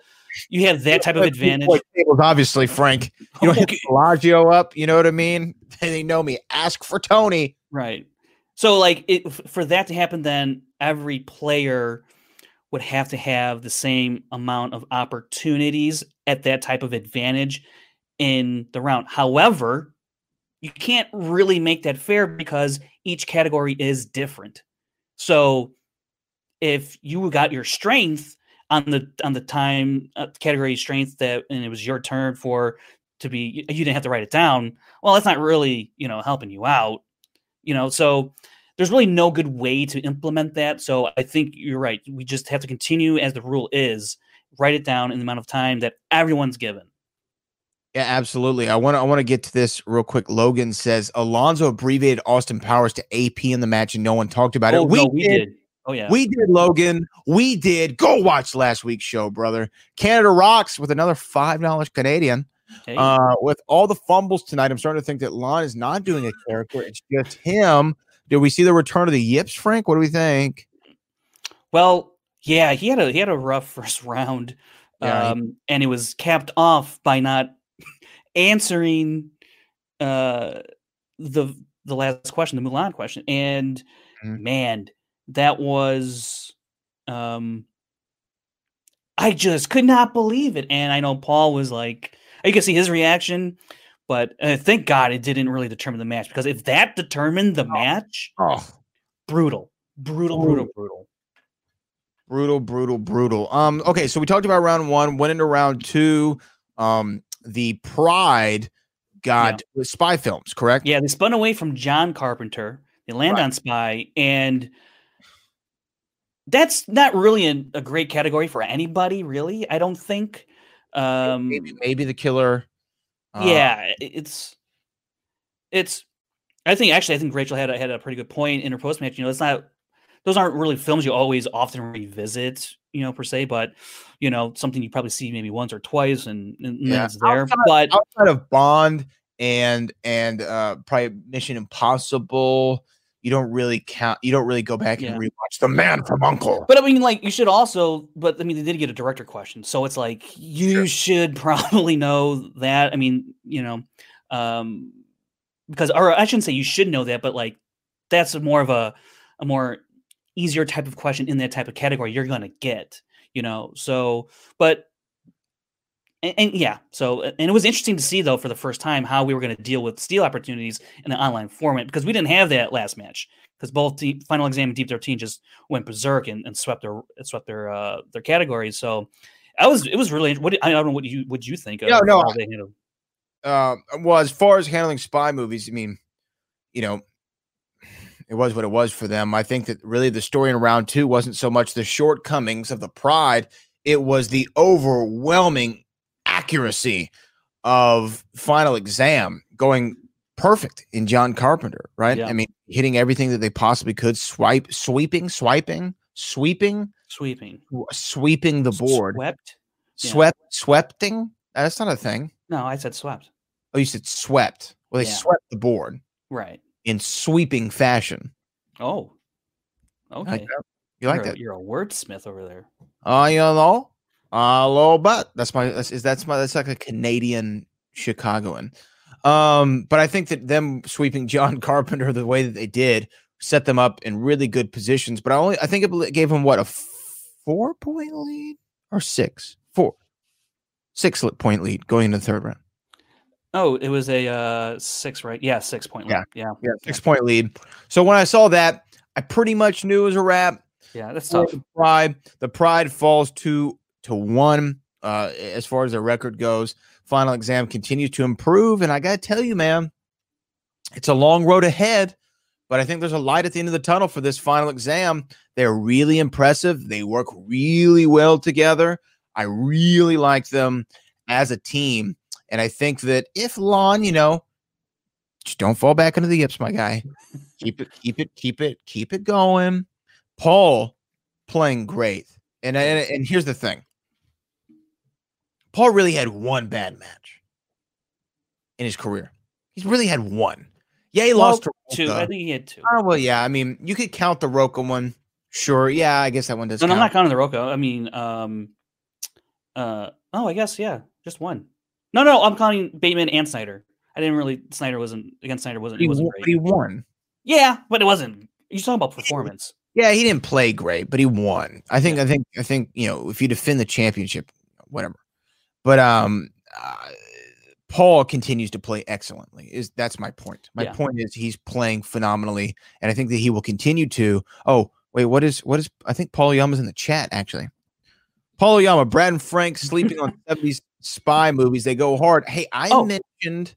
you have that type of advantage. like tables, obviously, Frank. You don't Okay. Bellagio up. You know what I mean? They know me. Ask for Tony. Right. So like it, for that to happen, then every player would have to have the same amount of opportunities at that type of advantage in the round. However, you can't really make that fair because each category is different. So if you got your strength on the on the time uh, category strength that and it was your turn for to be you didn't have to write it down well that's not really you know helping you out you know? So there's really no good way to implement that. So i think you're right. We just have to continue as the rule is write it down in the amount of time that everyone's given Yeah, absolutely. I want to I want to get to this real quick. Logan says Alonzo abbreviated Austin Powers to AP in the match, and no one talked about oh it. We, no, we did. did oh yeah We did, Logan. We did. Go watch last week's show, brother. Canada rocks with another five dollars Canadian. Hey, Uh, with all the fumbles tonight, I'm starting to think that Lon is not doing a character. It's just him. Did we see the return of the yips, Frank? What do we think? well yeah he had a he had a rough first round Yeah, he- um and it was capped off by not answering uh the the last question the mulan question and Mhm. man that was um i just could not believe it and i know paul was like you can see his reaction but uh, thank god it didn't really determine the match because if that determined the match Oh, brutal brutal brutal brutal brutal, brutal, brutal. Um, okay, so we talked about round one, went into round two. Um, the pride got spy films, correct? Yeah, they spun away from John Carpenter. They land Right. on Spy, and that's not really a, a great category for anybody, really. I don't think. Um, maybe, maybe the killer. uh, yeah, it's it's. I think actually, I think Rachel had a, had a pretty good point in her post match. You know, it's not those aren't really films you always often revisit, you know, per se, but you know, something you probably see maybe once or twice, and, and Yeah. it's there. Outside- But outside of Bond and and uh probably Mission Impossible, you don't really count. You don't really go back Yeah. and rewatch The Man from Uncle. But I mean, like, you should also, but I mean, they did get a director question, so it's like you should probably know that. I mean, you know, um, because, or I shouldn't say you should know that, but like, that's a more of a, a more easier type of question in that type of category you're gonna get, you know. So, but, and, and yeah, so, and it was interesting to see though for the first time how we were gonna deal with steal opportunities in the online format because we didn't have that last match because both the final exam and deep 13 just went berserk and, and swept their swept their uh their categories so I was it was really what i don't know what you what you think of No, no, how they handled- uh, well, as far as handling spy movies, I mean, you know, it was what it was for them. I think that really the story in round two wasn't so much the shortcomings of the pride, it was the overwhelming accuracy of final exam going perfect in John Carpenter, right? Yeah. I mean, hitting everything that they possibly could, swipe, sweeping, swiping, sweeping, sweeping sweeping the board, swept yeah. swept, sweepting. That's not a thing. no i said swept Oh, you said swept. Well, they Yeah. swept the board right in sweeping fashion. oh okay like? You like you're, that? a, you're a wordsmith over there Uh, you know, a little bit. That's my. That's is that's my. That's like a Canadian Chicagoan. Um, but I think that them sweeping John Carpenter the way that they did set them up in really good positions. But I only I think it gave them what a four point lead or six, four, six point lead going into the third round. Oh it was a uh six right yeah six point Yeah. lead. yeah Yeah, six point lead. So when I saw that, I pretty much knew it was a wrap. yeah that's tough the pride. The pride falls to to one uh, as far as the record goes. Final exam continues to improve, and I gotta tell you, man, it's a long road ahead. But I think there's a light at the end of the tunnel for this final exam. They're really impressive. They work really well together. I really like them as a team, and I think that if Lon, you know, just don't fall back into the yips, my guy. keep it, keep it, keep it, keep it going. Paul playing great. And, and and here's the thing. Paul really had one bad match in his career. He's really had one. Yeah, he Well, lost to two i think he had two Oh, well, yeah. I mean, you could count the Roca one. Sure. Yeah, I guess that one does. No, no, I'm not counting the Rocco. I mean, um, uh, oh, I guess yeah, just one. No, no, I'm counting Bateman and Snyder. I didn't really. Snyder wasn't against Snyder. wasn't He, He wasn't won- great. he won. Yeah, but it wasn't. You're talking about performance. Yeah, he didn't play great, but he won. I think. I think. I think. You know, if you defend the championship, whatever. But um, uh, Paul continues to play excellently. Is that's my point? My Yeah. point is he's playing phenomenally, and I think that he will continue to. Oh wait, what is what is? I think Paul Yama's in the chat actually. Paul Oyama, Brad and Frank sleeping on seventies spy movies. They go hard. Hey, I Oh. mentioned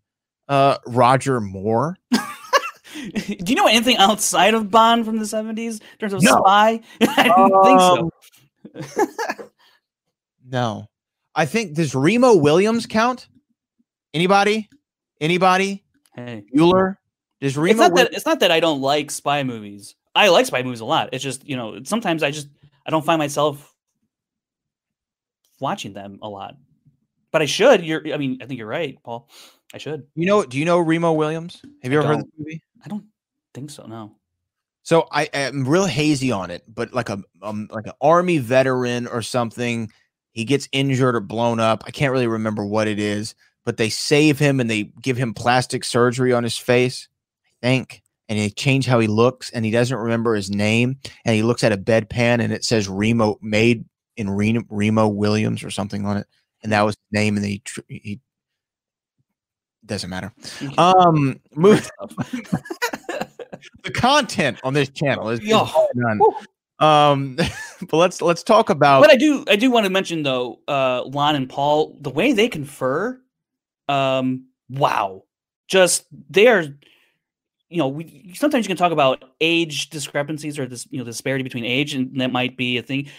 uh Roger Moore. Do you know anything outside of Bond from the 70s in terms of No. spy? I didn't think so. No. I think does Remo Williams count? Anybody? Anybody? Hey, Bueller? Does Remo it's not that it's not that I don't like spy movies. I like spy movies a lot. It's just you know sometimes I just I don't find myself watching them a lot, but I should. You're I mean I think you're right, Paul. I should. you know do you know Remo Williams? Have you I ever heard don't. the movie? I don't think so. No. So I am real hazy on it, but like a um, like an army veteran or something, he gets injured or blown up. I can't really remember what it is, but they save him and they give him plastic surgery on his face, I think, and they change how he looks, and he doesn't remember his name, and he looks at a bedpan and it says Remo made in Reno, Remo Williams or something on it, and that was his name, and he tr- he doesn't matter. Um, move the content on this channel is, is none. Woo. Um, but let's let's talk about but I do I do want to mention though, uh Lon and Paul, the way they confer, um, wow. Just they are you know, we sometimes you can talk about age discrepancies or this, you know, disparity between age, and that might be a thing.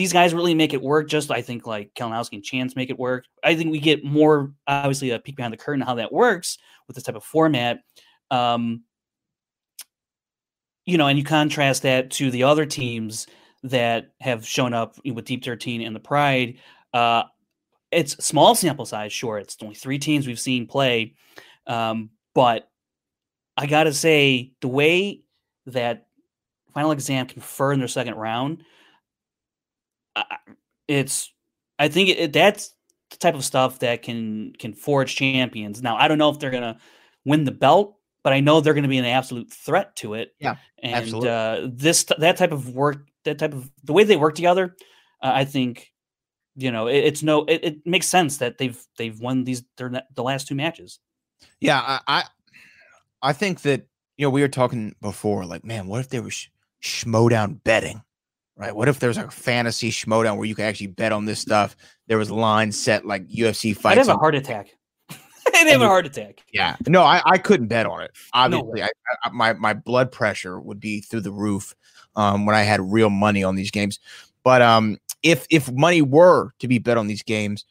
These guys really make it work. Just I think like Kalinowski and Chance make it work. I think we get more obviously a peek behind the curtain how that works with this type of format. Um, you know, and you contrast that to the other teams that have shown up with Deep 13 and the Pride. Uh, it's small sample size, sure. It's only three teams we've seen play. Um, but I got to say, the way that final exam confer in their second round, it's, I think it, that's the type of stuff that can can forge champions. Now, I don't know if they're gonna win the belt, but I know they're going to be an absolute threat to it. Yeah, and absolutely. uh, this that type of work, that type of the way they work together, uh, I think, you know, it, it's no, it, it makes sense that they've they've won these their the last two matches. yeah. I, I I think that you know we were talking before, like, man, what if there was sh- schmoedown betting, right? What if there's a fantasy schmoedown where you could actually bet on this stuff? There was lines set like UFC fights. I'd have a heart attack. I'd have a heart attack. Yeah, no, I, I couldn't bet on it. Obviously, I, I, my my blood pressure would be through the roof um, when I had real money on these games. But um, if if money were to be bet on these games,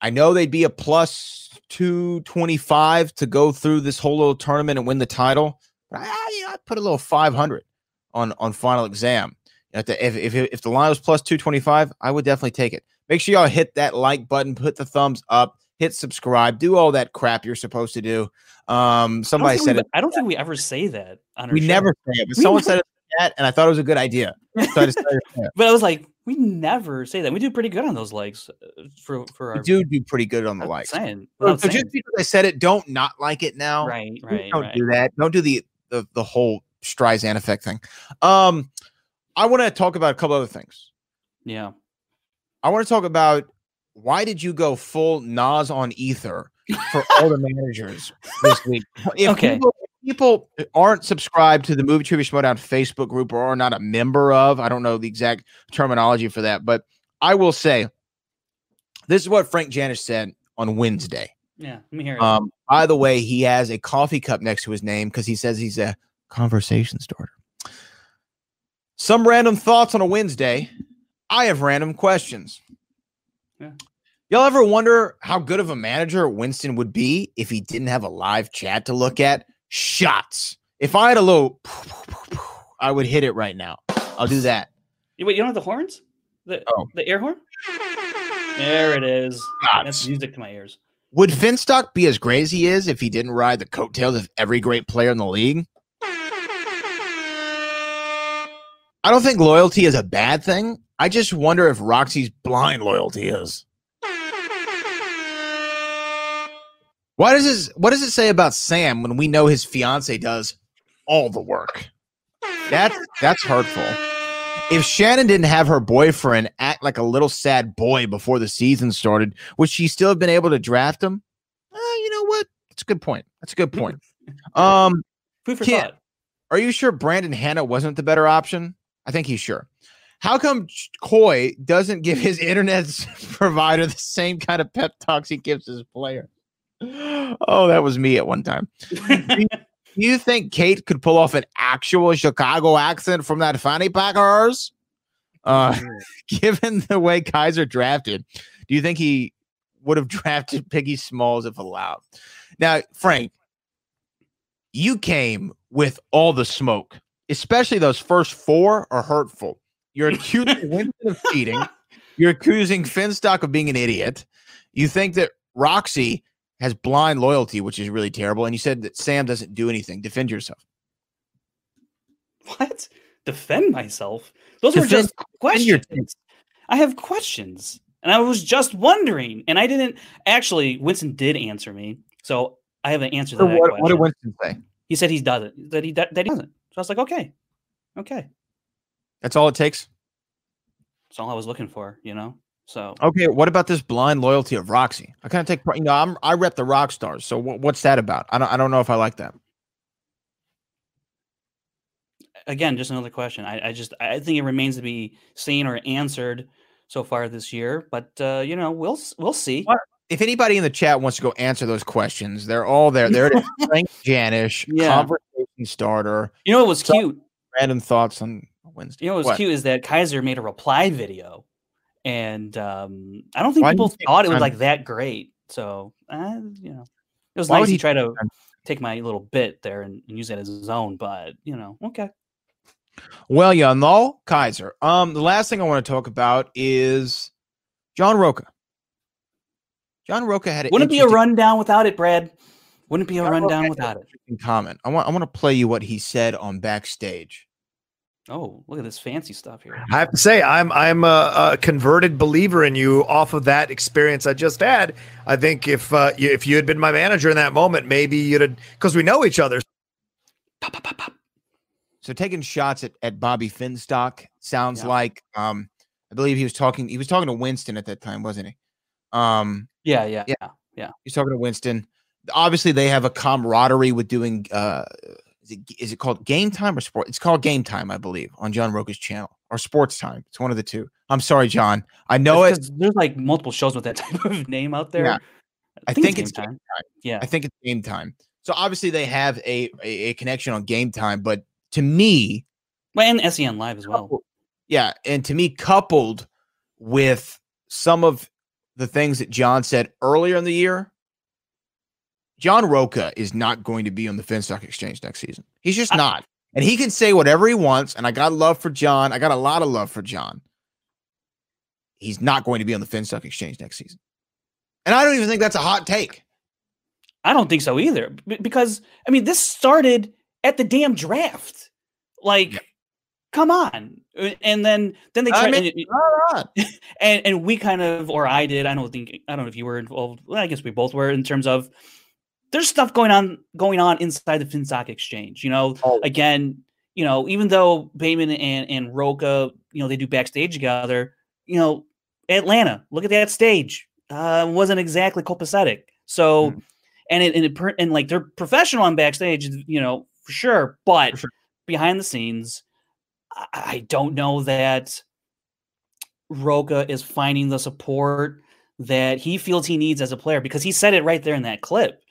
I know they'd be a plus two twenty five to go through this whole little tournament and win the title. But I, you know, I'd put a little five hundred on on final exam. If the, if, if the line was plus two twenty five, I would definitely take it. Make sure y'all hit that like button, put the thumbs up hit subscribe, do all that crap you're supposed to do. Um, somebody said we, it. I don't think we ever say that on our We show. never say it, but We someone never- said it chat, and I thought it was a good idea. So I. But I was like, we never say that. We do pretty good on those legs uh, for for our. We do do pretty good on the likes. saying, So, so just because I said it, don't not like it now. right, right, Don't right. do that. Don't do the the, the whole Streisand effect thing. Um, I want to talk about a couple other things. Yeah. I want to talk about why did you go full Nas on ether for all the managers this week? If Okay. people, if people aren't subscribed to the Movie Trivia Schmoedown Facebook group or are not a member of, I don't know the exact terminology for that, but I will say this is what Frank Janisch said on Wednesday. Yeah. Let me hear it. Um, by the way, he has a coffee cup next to his name because he says he's a conversation starter. Some random thoughts on a Wednesday. I have random questions. Yeah. Y'all ever wonder how good of a manager Winston would be if he didn't have a live chat to look at? Shots. If I had a little, I would hit it right now. I'll do that. You- Wait, you don't have the horns? The Oh. the air horn? There it is. That's Shots. music to my ears. Would Finstock be as great as he is if he didn't ride the coattails of every great player in the league? I don't think loyalty is a bad thing. I just wonder if Roxy's blind loyalty is. What does this, what does it say about Sam when we know his fiance does all the work? That's that's hurtful. If Shannon didn't have her boyfriend act like a little sad boy before the season started, would she still have been able to draft him? Uh, you know what? That's a good point. That's a good point. Um, Food for Kid, thought. are you sure Brandon Hannah wasn't the better option? I think he's sure. How come Coy doesn't give his internet provider the same kind of pep talks he gives his player? Oh, that was me at one time. Do you think Kate could pull off an actual Chicago accent from that fanny pack of hers? Uh, given the way Kaiser drafted, do you think he would have drafted Piggy Smalls if allowed? Now, Frank, you came with all the smoke, especially those first four are hurtful. You're accusing Winston of cheating. You're accusing Finstock of being an idiot. You think that Roxy has blind loyalty, which is really terrible. And you said that Sam doesn't do anything. Defend yourself. What? Defend myself? Those were just questions. I have questions, and I was just wondering, and I didn't actually. Winston did answer me, so I have an answer to that what, what did Winston say? he said he doesn't. That he that he doesn't. So I was like, okay, okay. That's all it takes. That's all I was looking for, you know. So Okay, what about this blind loyalty of Roxy? I kind of take, part- you know, I'm I rep the rock stars. So wh- what's that about? I don't I don't know if I like that. again, just another question. I, I just I think it remains to be seen or answered so far this year, but uh, you know, we'll we'll see. What? If anybody in the chat wants to go answer those questions, they're all there. There it is. Frank Janisch, Yeah. conversation starter, You know what was So- cute? random thoughts on Wednesday. You know what was What? cute is that Kaiser made a reply video, and um, I don't think Why people thought it was like that great. So uh, you know, it was Why nice he to try to take my little bit there and, and use it as his own. But you know, okay. Well, you know, Kaiser. Um, the last thing I want to talk about is John Roca. John Roca had an Wouldn't it be a rundown without it, Brad? Wouldn't be a John rundown without it? comment. I want I want to play you what he said on backstage. Oh, look at this fancy stuff here. I have to say, I'm I'm a, a converted believer in you off of that experience I just had. I think if uh, you, if you had been my manager in that moment, maybe you'd have because we know each other. Pop, pop, pop, pop. So taking shots at, at Bobby Finstock sounds Yeah. like um I believe he was talking he was talking to Winston at that time, wasn't he? Um Yeah, yeah, Yeah. yeah, he's talking to Winston. Obviously they have a camaraderie with doing uh is it, is it called game time or sport? It's called game time, I believe, on John Roca's channel or sports time. It's one of the two. I'm sorry, John. I know It's it. There's like multiple shows with that type of name out there. Yeah. I think it's Game Game time. Yeah. I think it's game time. So obviously they have a, a, a connection on game time, but to me, Well, and SEN Live as well. Yeah, and to me, coupled with some of the things that John said earlier in the year, John Roca is not going to be on the Finstock Exchange next season. He's just not. And he can say whatever he wants. And I got love for John. I got a lot of love for John. He's not going to be on the Finstock Exchange next season. And I don't even think that's a hot take. I don't think so either. Because I mean, this started at the damn draft. Like, Yeah. Come on. Uh, And then then they I mean, and, and and we kind of or I did. I don't think I don't know if you were involved. Well, I guess we both were in terms of there's stuff going on going on inside the FinStock exchange. You know, Oh. again, you know, even though Bayman and and Roca, you know, they do backstage together. You know, Atlanta, look at that stage. Uh, wasn't exactly copacetic. So, Mm. and it and it and like they're professional on backstage, you know, for sure. But For sure. behind the scenes, I, don't know that Roca is finding the support that he feels he needs as a player because he said it right there in that clip.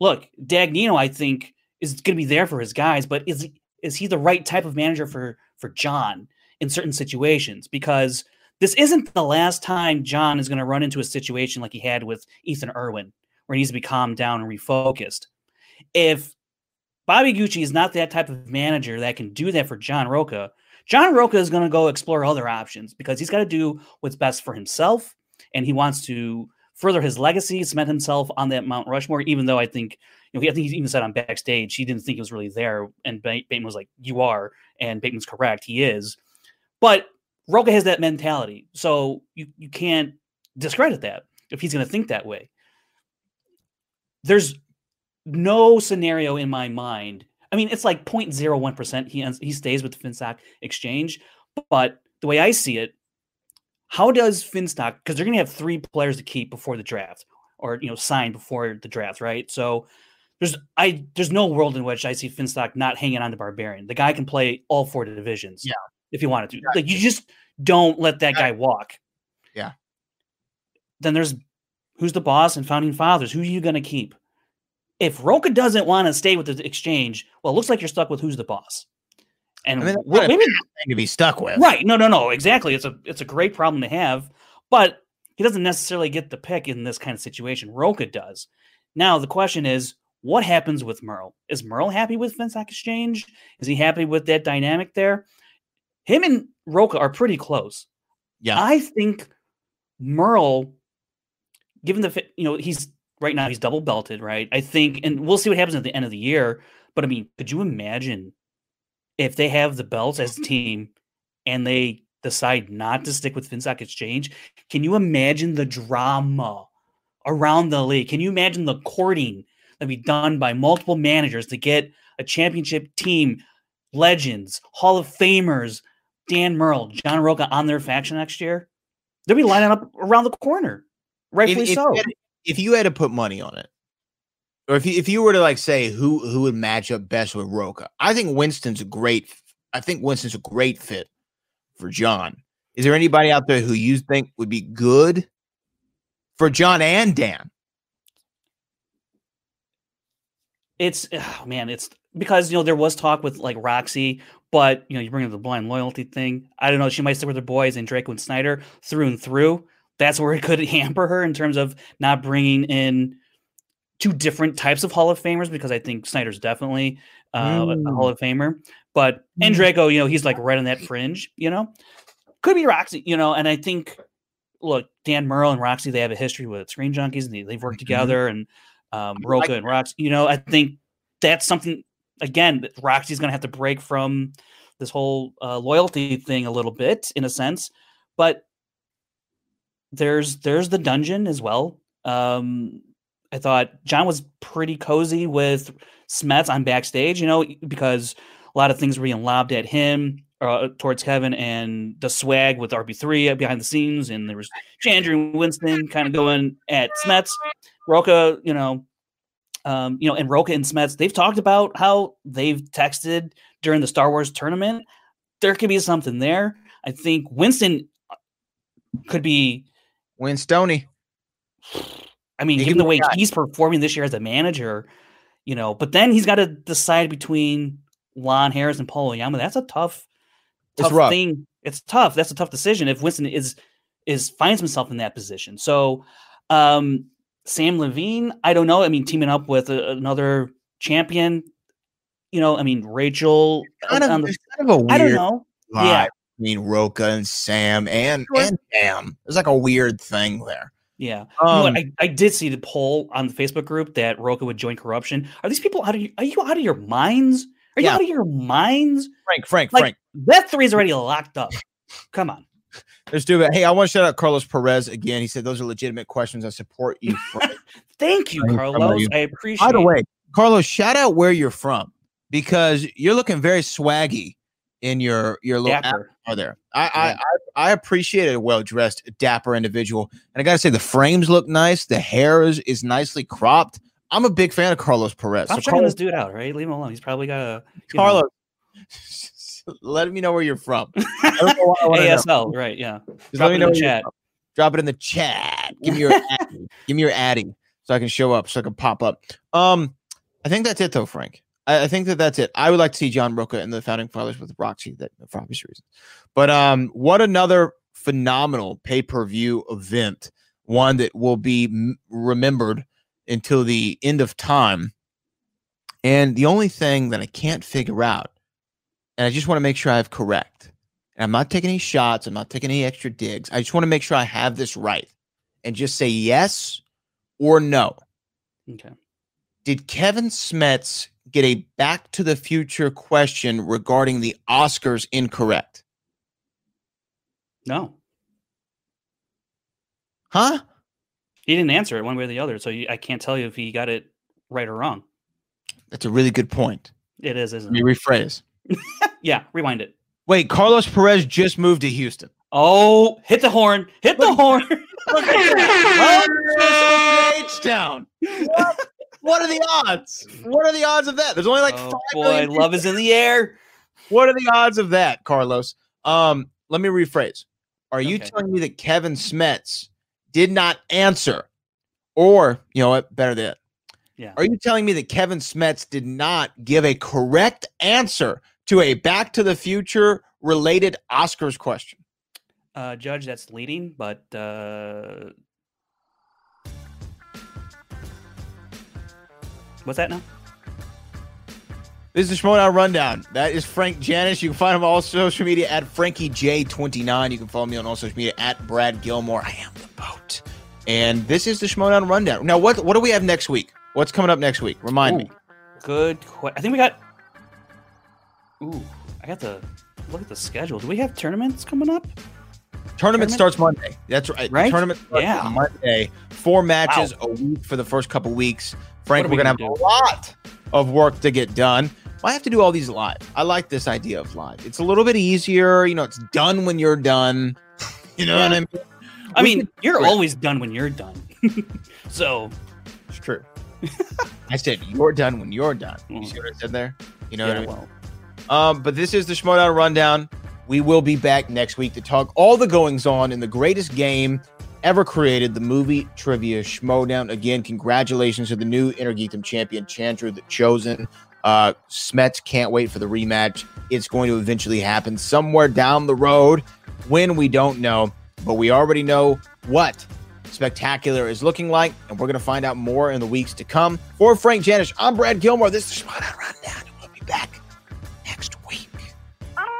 Look, Dagnino, I think, is going to be there for his guys, but is is he the right type of manager for for John in certain situations? Because this isn't the last time John is going to run into a situation like he had with Ethan Irwin, where he needs to be calmed down and refocused. If Bobby Gucci is not that type of manager that can do that for John Roca, John Roca is going to go explore other options because he's got to do what's best for himself, and he wants to further his legacy, cement himself on that Mount Rushmore. Even though I think, you know, I think he even said on backstage he didn't think he was really there, and Bateman was like, "You are," and Bateman's correct, he is. But Roca has that mentality, so you you can't discredit that if he's going to think that way. There's no scenario in my mind. I mean, it's like 0.01% he ends, he stays with the Finstock exchange, but the way I see it, how does Finstock because they're going to have three players to keep before the draft or you know sign before the draft, right? So there's I there's no world in which I see Finstock not hanging on to Barbarian. The guy can play all four divisions. Yeah. If he wanted to. Like you just don't let that guy walk. Yeah. Then there's who's the boss and founding fathers? Who are you going to keep? If Roca doesn't want to stay with the exchange, well, it looks like you're stuck with who's the boss. And I mean, that's wh- a maybe to be stuck with. right, no, no, no, exactly. It's a it's a great problem to have, but he doesn't necessarily get the pick in this kind of situation. Roca does. Now the question is, what happens with Murrell? Is Murrell happy with Finstock Exchange? Is he happy with that dynamic there? Him and Roca are pretty close. Yeah. I think Murrell, given the you know he's right now he's double belted, right? I think, and we'll see what happens at the end of the year. But I mean, could you imagine if they have the belts as a team and they decide not to stick with Finstock Exchange? Can you imagine the drama around the league? Can you imagine the courting that be done by multiple managers to get a championship team, legends, Hall of Famers, Dan Murrell, John Roca on their faction next year? They'll be lining up around the corner, If, rightfully if so. had, if you had to put money on it, or if you, if you were to like say who who would match up best with Roca, I think Winston's a great. I think Winston's a great fit for John. Is there anybody out there who you think would be good for John and Dan? It's oh man, it's because you know there was talk with like Roxy, but you know you bring up the blind loyalty thing. I don't know. She might stick with her boys and Draco and Snyder through and through. That's where it could hamper her in terms of not bringing in two different types of Hall of Famers because I think Snyder's definitely uh, a- a Hall of Famer, but and Draco, you know, he's like right on that fringe. You know, could be Roxy. You know, and I think look, Dan Murrell and Roxy, they have a history with Screen Junkies, and they, they've worked together, and um, Roca and Roxy. You know, I think that's something again that Roxy's going to have to break from this whole uh, loyalty thing a little bit, in a sense. But there's there's the dungeon as well. Um, I thought John was pretty cozy with Smets on backstage, you know, because a lot of things were being lobbed at him uh, towards Kevin and the swag with RB3 behind the scenes, and there was Chandru and Winston kind of going at Smets. Roca, you know, um, you know, and Roca and Smets, they've talked about how they've texted during the Star Wars tournament. There could be something there. I think Winston uh, could be Winstony. I mean, He given the way guy. he's performing this year as a manager, you know, but then he's got to decide between Lon Harris and Paul Oyama. That's a tough, tough rough. thing. It's tough. That's a tough decision if Winston is is finds himself in that position. So, um, Sam Levine, I don't know. I mean, teaming up with a, another champion, you know, I mean, Rachel. Kind of, the- kind of a weird I don't know. vibe Yeah. Between Roca and Sam and Sure. and Sam. There's like a weird thing there. Yeah. you know what? Um, I, I did see the poll on the Facebook group that Roca would join corruption. Are these people out of your, are you out of your minds? Are you out of your minds? Frank, Frank, Like Frank. that three is already locked up. Come on. Let's do it. Hey, I want to shout out Carlos Perez again. He said those are legitimate questions. I support you. Thank you, Thanks, Carlos. you? I appreciate it. By the way, Carlos, shout out where you're from because you're looking very swaggy in your your little Dapper. avatar there. I I, I I appreciate a well dressed, dapper individual, and I gotta say the frames look nice. The hair is is nicely cropped. I'm a big fan of Carlos Perez. I'm So checking Carlos, this dude out, right? Leave him alone. He's probably got a you know, Carlos, let me know where you're from. I don't know why I wanna know. ASL, right? Yeah. Just Drop let me it know in the chat. Drop it in the chat. Give me your addy. give me your addy so I can show up, so I can pop up. Um, I think that's it though, Frank. I, I think that that's it. I would like to see John Roca and the founding fathers with Roxy, that for obvious reasons. But um, what another phenomenal pay per view event, one that will be m- remembered until the end of time. And the only thing that I can't figure out, and I just want to make sure I have correct, and I'm not taking any shots, I'm not taking any extra digs. I just want to make sure I have this right and just say yes or no. Okay. Did Kevin Smets get a back to the future question regarding the Oscars incorrect? No, Huh? he didn't answer it one way or the other, so I can't tell you if he got it right or wrong. That's a really good point. It is, Let isn't me it? rephrase. Yeah, rewind it. Wait, Carlos Perez just moved to Houston. Oh, hit the horn! Hit the horn! Look at that. Well, just H down. What? Are the odds? What are the odds of that? There's only like oh five boy, love is in the air. What are the odds of that, Carlos? Um, let me rephrase. Are you Okay. telling me that Kevin Smets did not answer, or you know what? Better than that. Yeah. Are you telling me that Kevin Smets did not give a correct answer to a Back to the Future related Oscars question? Uh, Judge, that's leading, but uh, what's that now? This is the Schmoedown Rundown. That is Frank Janisch. You can find him on all social media at FrankieJ29. You can follow me on all social media at Brad Gilmore. I am the boat. And this is the Schmoedown Rundown. Now, what what do we have next week? What's coming up next week? Remind me. Good. Que- I think we got. Ooh, I got to look at the schedule. Do we have tournaments coming up? Tournament Tournament? starts Monday. That's right. Right? Tournament starts Yeah. Monday. Four matches a week for the first couple weeks. Frank, are we're we gonna have gonna a lot of work to get done. I have to do all these live. I like this idea of live. It's a little bit easier. You know, it's done when you're done. You know what I mean? I We mean, you're always done when you're done. so It's true. I said you're done when you're done. You Mm. see what I said there? You know yeah, what I mean? well, Um, but this is the Schmoedown Rundown. We will be back next week to talk all the goings on in the greatest game ever created, the movie trivia Schmoedown. Again, congratulations to the new Innergeekdom champion, Chandru the Chosen. Uh, Smets can't wait for the rematch. It's going to eventually happen somewhere down the road when we don't know, but we already know what spectacular is looking like, and we're going to find out more in the weeks to come. For Frank Janisch, I'm Brad Gilmore. This is Schmoedown Rundown, we'll be back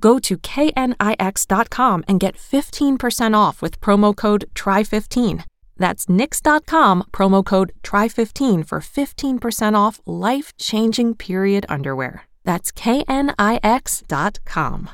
Go to knix.com and get 15% off with promo code TRY15. That's knix.com, promo code TRY15 for 15% off life changing period underwear. That's knix.com.